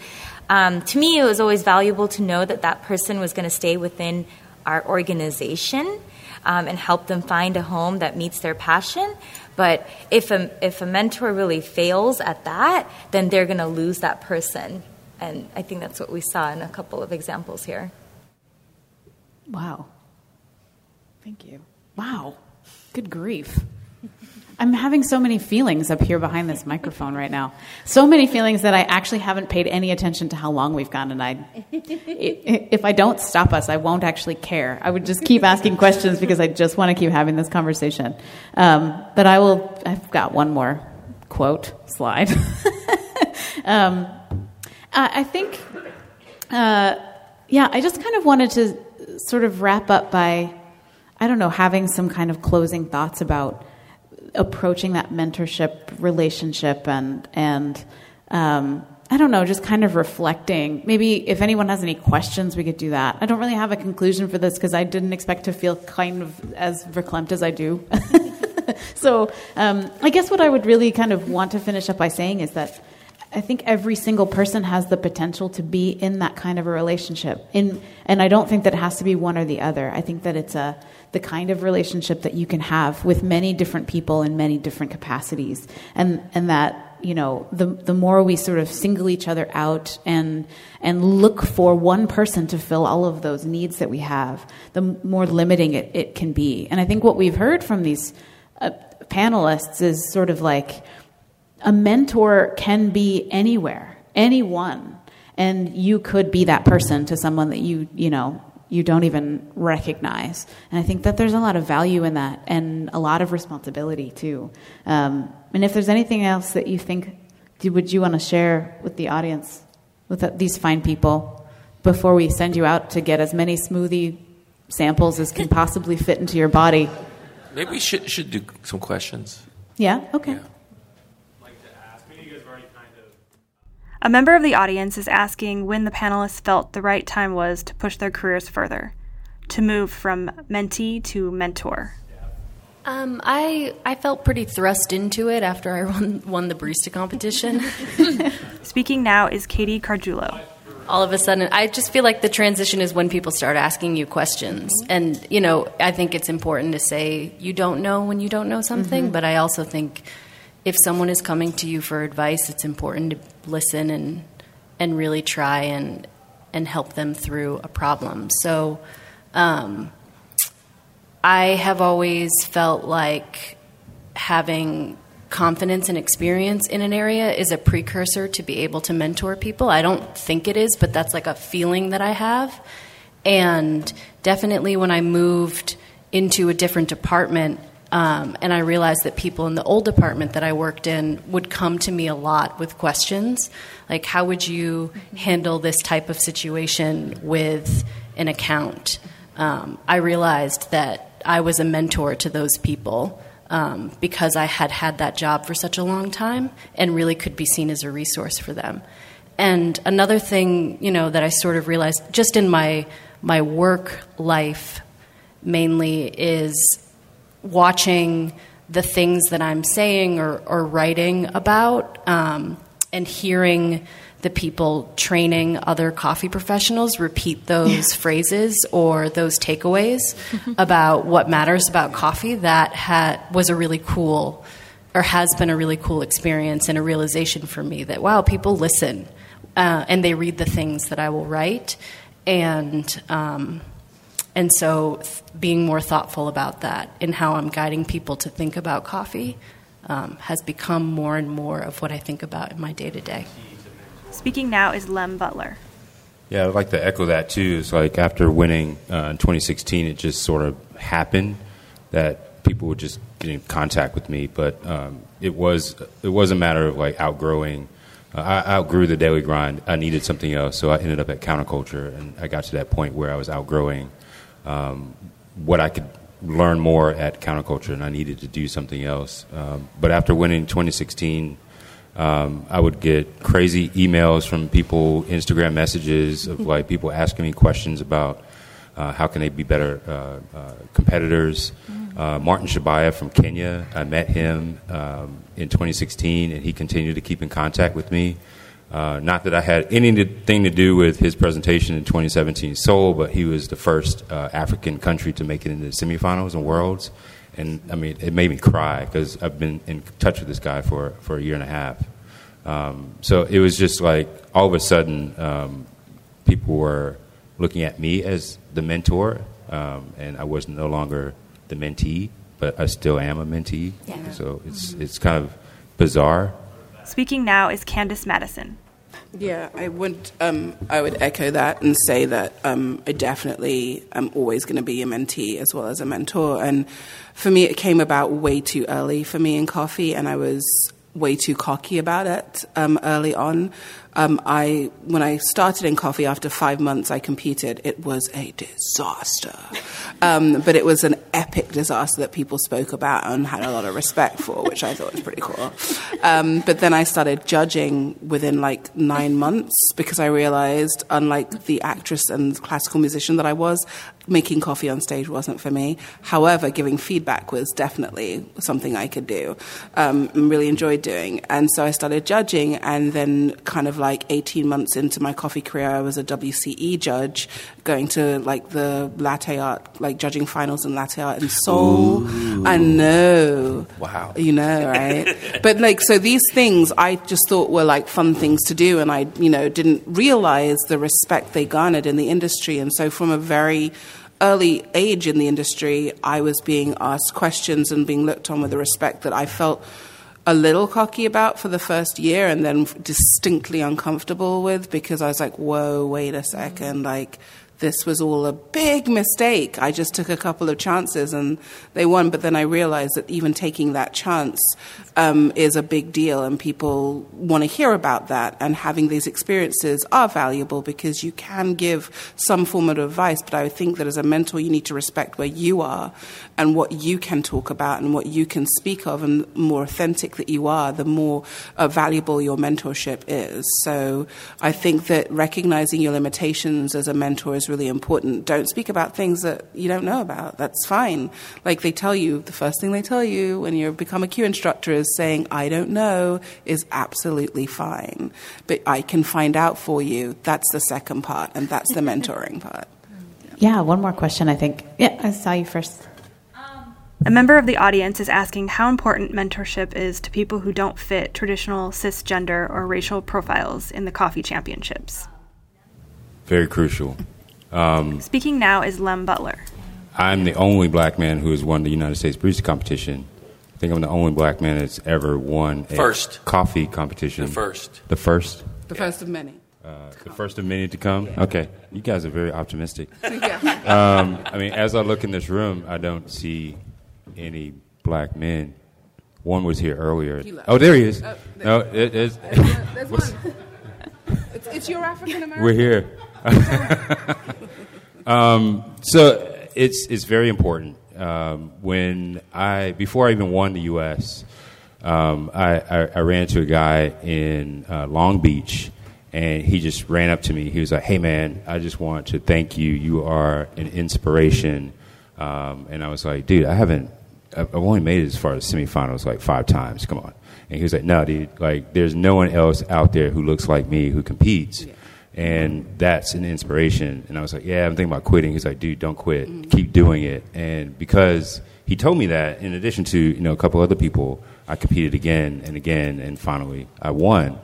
Um, to me, it was always valuable to know that that person was going to stay within our organization um, and help them find a home that meets their passion. But if a, if a mentor really fails at that, then they're going to lose that person. And I think that's what we saw in a couple of examples here. Wow. Thank you. Wow. Good grief. I'm having so many feelings up here behind this microphone right now. So many feelings that I actually haven't paid any attention to how long we've gone, and I, if I don't stop us, I won't actually care. I would just keep asking questions because I just want to keep having this conversation. Um, but I will. I've got one more quote slide. (laughs) um, I think, uh, yeah, I just kind of wanted to sort of wrap up by, I don't know, having some kind of closing thoughts about approaching that mentorship relationship and and um, I don't know, just kind of reflecting. Maybe if anyone has any questions, we could do that. I don't really have a conclusion for this because I didn't expect to feel kind of as verklempt as I do. (laughs) so um, I guess what I would really kind of want to finish up by saying is that I think every single person has the potential to be in that kind of a relationship. In, and I don't think that it has to be one or the other. I think that it's a the kind of relationship that you can have with many different people in many different capacities. And and that, you know, the the more we sort of single each other out and and look for one person to fill all of those needs that we have, the more limiting it, it can be. And I think what we've heard from these uh, panelists is sort of like a mentor can be anywhere, anyone, and you could be that person to someone that you you know you don't even recognize. And I think that there's a lot of value in that and a lot of responsibility too. Um, and if there's anything else that you think, would you want to share with the audience, with these fine people, before we send you out to get as many smoothie samples as can possibly fit into your body? Maybe we should, should do some questions. Yeah? Okay. Yeah. A member of the audience is asking when the panelists felt the right time was to push their careers further, to move from mentee to mentor. Um, I I felt pretty thrust into it after I (laughs) won, won the barista competition. (laughs) (laughs) Speaking now is Katie Carguilo. All of a sudden, I just feel like the transition is when people start asking you questions, and you know, I think it's important to say you don't know when you don't know something, mm-hmm. but I also think if someone is coming to you for advice, it's important to listen and and really try and and help them through a problem. So, um, I have always felt like having confidence and experience in an area is a precursor to be able to mentor people. I don't think it is, but that's like a feeling that I have. And definitely when I moved into a different department, um, and I realized that people in the old department that I worked in would come to me a lot with questions like, how would you handle this type of situation with an account? Um, I realized that I was a mentor to those people um, because I had had that job for such a long time and really could be seen as a resource for them. And another thing, you know, that I sort of realized just in my my work life mainly is watching the things that I'm saying or, or writing about um, and hearing the people training other coffee professionals repeat those phrases or those takeaways (laughs) about what matters about coffee that had, was a really cool or has been a really cool experience and a realization for me that wow people listen uh, and they read the things that i will write. And um, and so, being more thoughtful about that in how I'm guiding people to think about coffee um, has become more and more of what I think about in my day to day. Speaking now is Lem Butler. Yeah, I'd like to echo that too. It's like after winning uh, in 2016, it just sort of happened that people would just get in contact with me. But um, it was it was a matter of like outgrowing. Uh, I outgrew the daily grind. I needed something else, so I ended up at Counter Culture, and I got to that point where I was outgrowing um, what I could learn more at Counter Culture, and I needed to do something else. Um, but after winning 2016, um, I would get crazy emails from people, Instagram messages of like people asking me questions about uh, how can they be better uh, uh, competitors. Mm-hmm. Uh, Martin Shabaya from Kenya, I met him um, in 2016, and he continued to keep in contact with me. Uh, not that I had anything to do with his presentation in 2017 Seoul, but he was the first uh, African country to make it into the semifinals and worlds. And I mean, it made me cry because I've been in touch with this guy for, for a year and a half. Um, so it was just like all of a sudden, um, people were looking at me as the mentor, um, and I was no longer the mentee, but I still am a mentee. Yeah. So it's, it's kind of bizarre. Speaking now is Candice Madison. Yeah, I would. Um, I would echo that and say that um, I definitely am always going to be a mentee as well as a mentor. And for me, it came about way too early for me in coffee, and I was way too cocky about it um, early on. Um, I when I started in coffee after five months, I competed. It was a disaster, um, but it was an epic disaster that people spoke about and had a lot of respect for, which I thought was pretty cool. Um, but then I started judging within like nine months because I realized, unlike the actress and classical musician that I was, making coffee on stage wasn't for me. However, giving feedback was definitely something I could do um, and really enjoyed doing. And so I started judging, and then kind of like 18 months into my coffee career, I was a WCE judge, going to like the latte art, like judging finals in latte art in Seoul. Ooh. I know. Wow. You know, right? (laughs) but like, so these things I just thought were like fun things to do, and I, you know, didn't realize the respect they garnered in the industry. And so from a very early age in the industry, I was being asked questions and being looked on with a respect that I felt a little cocky about for the first year and then distinctly uncomfortable with because I was like, whoa, wait a second. Like, this was all a big mistake. I just took a couple of chances and they won. But then I realized that even taking that chance um, is a big deal, and people want to hear about that. And having these experiences are valuable because you can give some form of advice. But I think that as a mentor, you need to respect where you are and what you can talk about and what you can speak of. And the more authentic that you are, the more uh, valuable your mentorship is. So I think that recognizing your limitations as a mentor is really important. Don't speak about things that you don't know about. That's fine. Like they tell you, the first thing they tell you when you become a Q instructor is saying, I don't know, is absolutely fine. But I can find out for you. That's the second part, and that's the mentoring (laughs) part. Yeah, one more question, I think. Yeah, I saw you first. Um, a member of the audience is asking how important mentorship is to people who don't fit traditional cisgender or racial profiles in the coffee championships. Very crucial. Um, Speaking now is Lem Butler. I'm the only black man who has won the United States Barista competition. I think I'm the only black man that's ever won a First. coffee competition. The first. The first. The first of many. Uh, the first of many to come. Okay, you guys are very optimistic. (laughs) yeah. Um, I mean, as I look in this room, I don't see any black men. One was here earlier. He. Oh, there he is. Oh, there- no, it is. There's one. (laughs) It's, it's your African American. We're here. (laughs) um, so it's it's very important. Um, when I before I even won the U.S., um, I, I, I ran into a guy in uh, Long Beach, and he just ran up to me. He was like, "Hey, man, I just want to thank you. You are an inspiration." Um, and I was like, "Dude, I haven't. I've I've only made it as far as semifinals like five times. Come on." And he was like, "No, dude. Like, there's no one else out there who looks like me who competes." And that's an inspiration. And I was like, yeah, I'm thinking about quitting. He's like, dude, don't quit, keep doing it. And because he told me that, in addition to you know a couple other people, I competed again and again, and finally I won.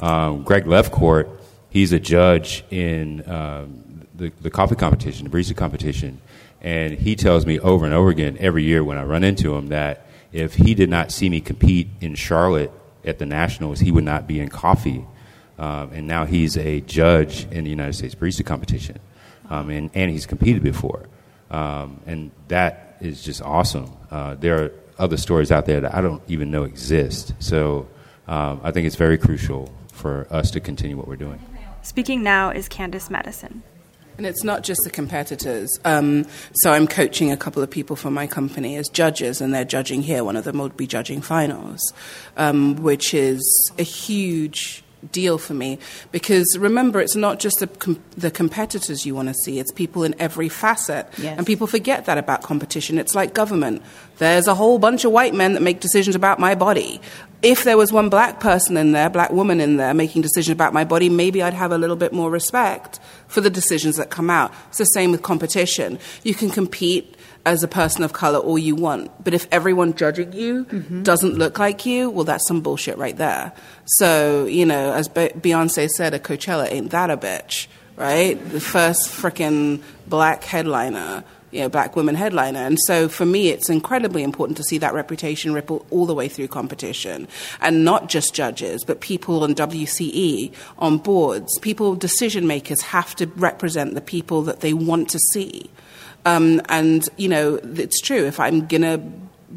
Um, Greg Lefcourt, he's a judge in um, the the coffee competition, the barista competition, and he tells me over and over again every year when I run into him that if he did not see me compete in Charlotte at the nationals, he would not be in coffee um, and now he's a judge in the United States Barista competition, um, and, and he's competed before, um, and that is just awesome. Uh, there are other stories out there that I don't even know exist, so um, I think it's very crucial for us to continue what we're doing. Speaking now is Candice Madison. And it's not just the competitors. Um, so I'm coaching a couple of people from my company as judges, and they're judging here. One of them will be judging finals, um, which is a huge deal for me. Because remember it's not just the, com- the competitors you want to see it's people in every facet. Yes. and people forget that about competition. It's like government. There's a whole bunch of white men that make decisions about my body. If there was one black person in there black woman in there making decisions about my body maybe i'd have a little bit more respect for the decisions that come out. It's the same with competition. You can compete as a person of color all you want. But if everyone judging you mm-hmm. doesn't look like you, well, that's some bullshit right there. So, you know, as Be- Beyonce said at Coachella, ain't that a bitch, right? The first freaking black headliner. You know, black women headliner. And so for me, it's incredibly important to see that reputation ripple all the way through competition. And not just judges, but people on WCE, on boards, people, decision makers have to represent the people that they want to see. Um, and you know, it's true. If I'm gonna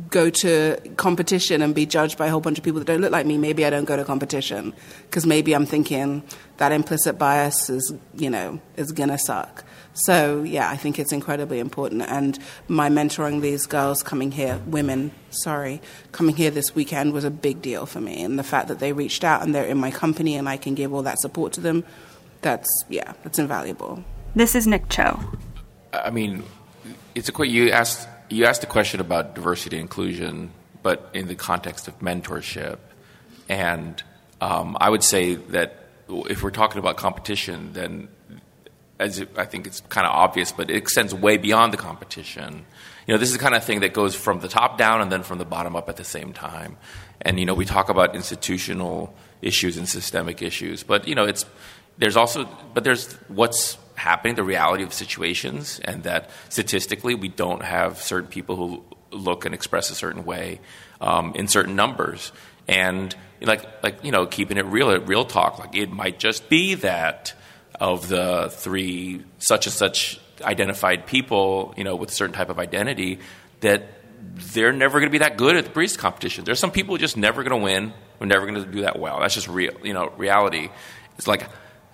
go to competition and be judged by a whole bunch of people that don't look like me, maybe I don't go to competition because maybe I'm thinking that implicit bias is, you know, is gonna suck. So yeah, I think it's incredibly important. And my mentoring these girls coming here, women, sorry, coming here this weekend was a big deal for me. And the fact that they reached out and they're in my company and I can give all that support to them, that's yeah, that's invaluable. This is Nick Cho. I mean, it's a que- you asked you asked a question about diversity and inclusion, but in the context of mentorship, and um, I would say that if we're talking about competition, then as it, I think it's kind of obvious, but it extends way beyond the competition. You know, this is the kind of thing that goes from the top down and then from the bottom up at the same time. And you know, we talk about institutional issues and systemic issues, but you know, it's there's also but there's what's happening, the reality of situations, and that statistically we don't have certain people who look and express a certain way um, in certain numbers. And like, like you know, keeping it real, real talk, like it might just be that of the three such and such identified people, you know, with a certain type of identity, that they're never going to be that good at the barista competition. There's some people who just never going to win. We're never going to do that well. That's just real, you know, reality. It's like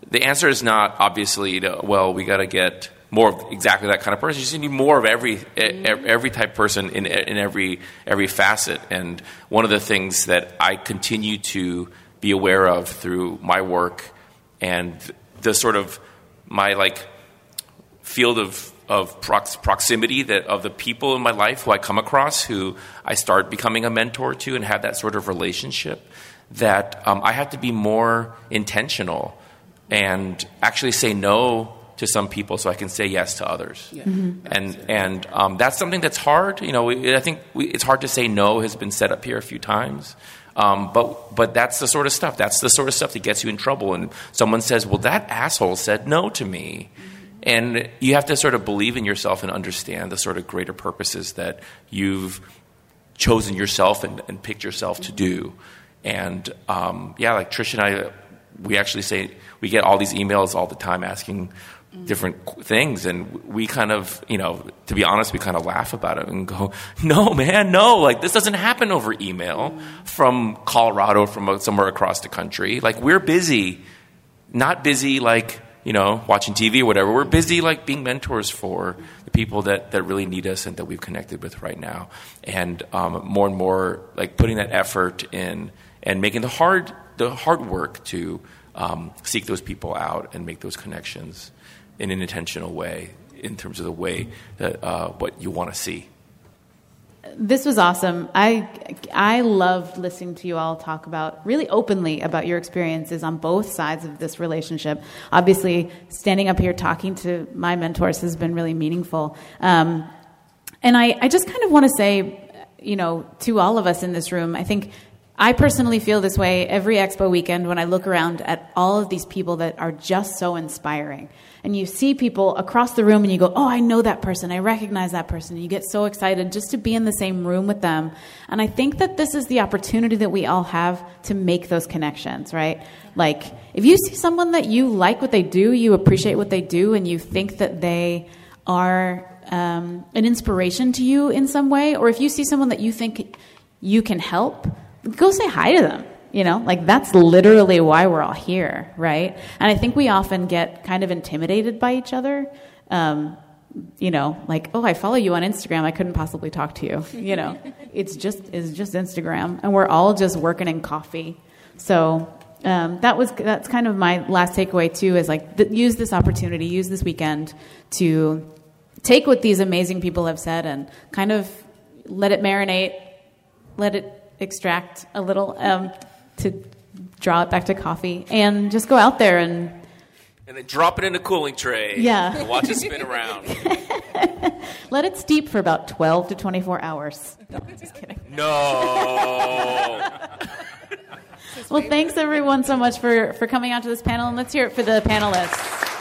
the answer is not obviously well, we got to get more of exactly that kind of person. You just need more of every every type of person in in every every facet. And one of the things that I continue to be aware of through my work and the sort of my like field of of prox- proximity that of the people in my life who I come across who I start becoming a mentor to and have that sort of relationship that um, I have to be more intentional and actually say no to some people so I can say yes to others. Yeah. Mm-hmm. And and um, that's something that's hard. You know, I think we, it's hard to say no has been set up here a few times. Um, but but that's the sort of stuff. That's the sort of stuff that gets you in trouble. And someone says, "Well, that asshole said no to me," and you have to sort of believe in yourself and understand the sort of greater purposes that you've chosen yourself and, and picked yourself to do. And um, yeah, like Trish and I, we actually say we get all these emails all the time asking different things and we kind of you know to be honest we kind of laugh about it and go (laughs) no man no like this doesn't happen over email from colorado from somewhere across the country. Like we're busy not busy like you know watching tv or whatever. We're busy like being mentors for the people that that really need us and that we've connected with right now. And um, more and more like putting that effort in and making the hard the hard work to um, seek those people out and make those connections in an intentional way in terms of the way that uh, what you want to see. This was awesome. I I loved listening to you all talk about really openly about your experiences on both sides of this relationship. Obviously, standing up here talking to my mentors has been really meaningful. Um, and I, I just kind of want to say, you know, to all of us in this room, I think I personally feel this way every expo weekend when I look around at all of these people that are just so inspiring. And you see people across the room and you go, Oh, I know that person. I recognize that person. And you get so excited just to be in the same room with them. And I think that this is the opportunity that we all have to make those connections, right? Like, if you see someone that you like what they do, you appreciate what they do, and you think that they are um, an inspiration to you in some way, or if you see someone that you think you can help, go say hi to them. You know, like that's literally why we're all here, right? And I think we often get kind of intimidated by each other. Um, you know, like, oh, I follow you on Instagram. I couldn't possibly talk to you. You know, (laughs) it's just it's just Instagram, and we're all just working in coffee. So um, that was that's kind of my last takeaway too. Is like th- use this opportunity, use this weekend to take what these amazing people have said and kind of let it marinate, let it extract a little um, to draw it back to coffee, and just go out there and and then drop it in a cooling tray. Yeah, and watch it spin around. (laughs) Let it steep for about twelve to twenty-four hours. No, just kidding. No. well, thanks everyone so much for for coming out to this panel, and let's hear it for the panelists.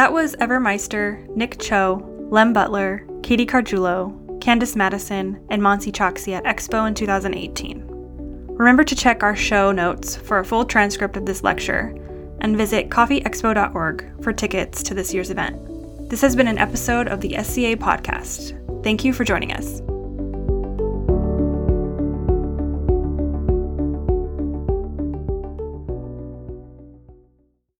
That was Ever Meister, Nick Cho, Lem Butler, Katie Carguilo, Candice Madison, and Monsi Choksi at Expo in 2018. Remember to check our show notes for a full transcript of this lecture and visit coffeeexpo.org for tickets to this year's event. This has been an episode of the SCA podcast. Thank you for joining us.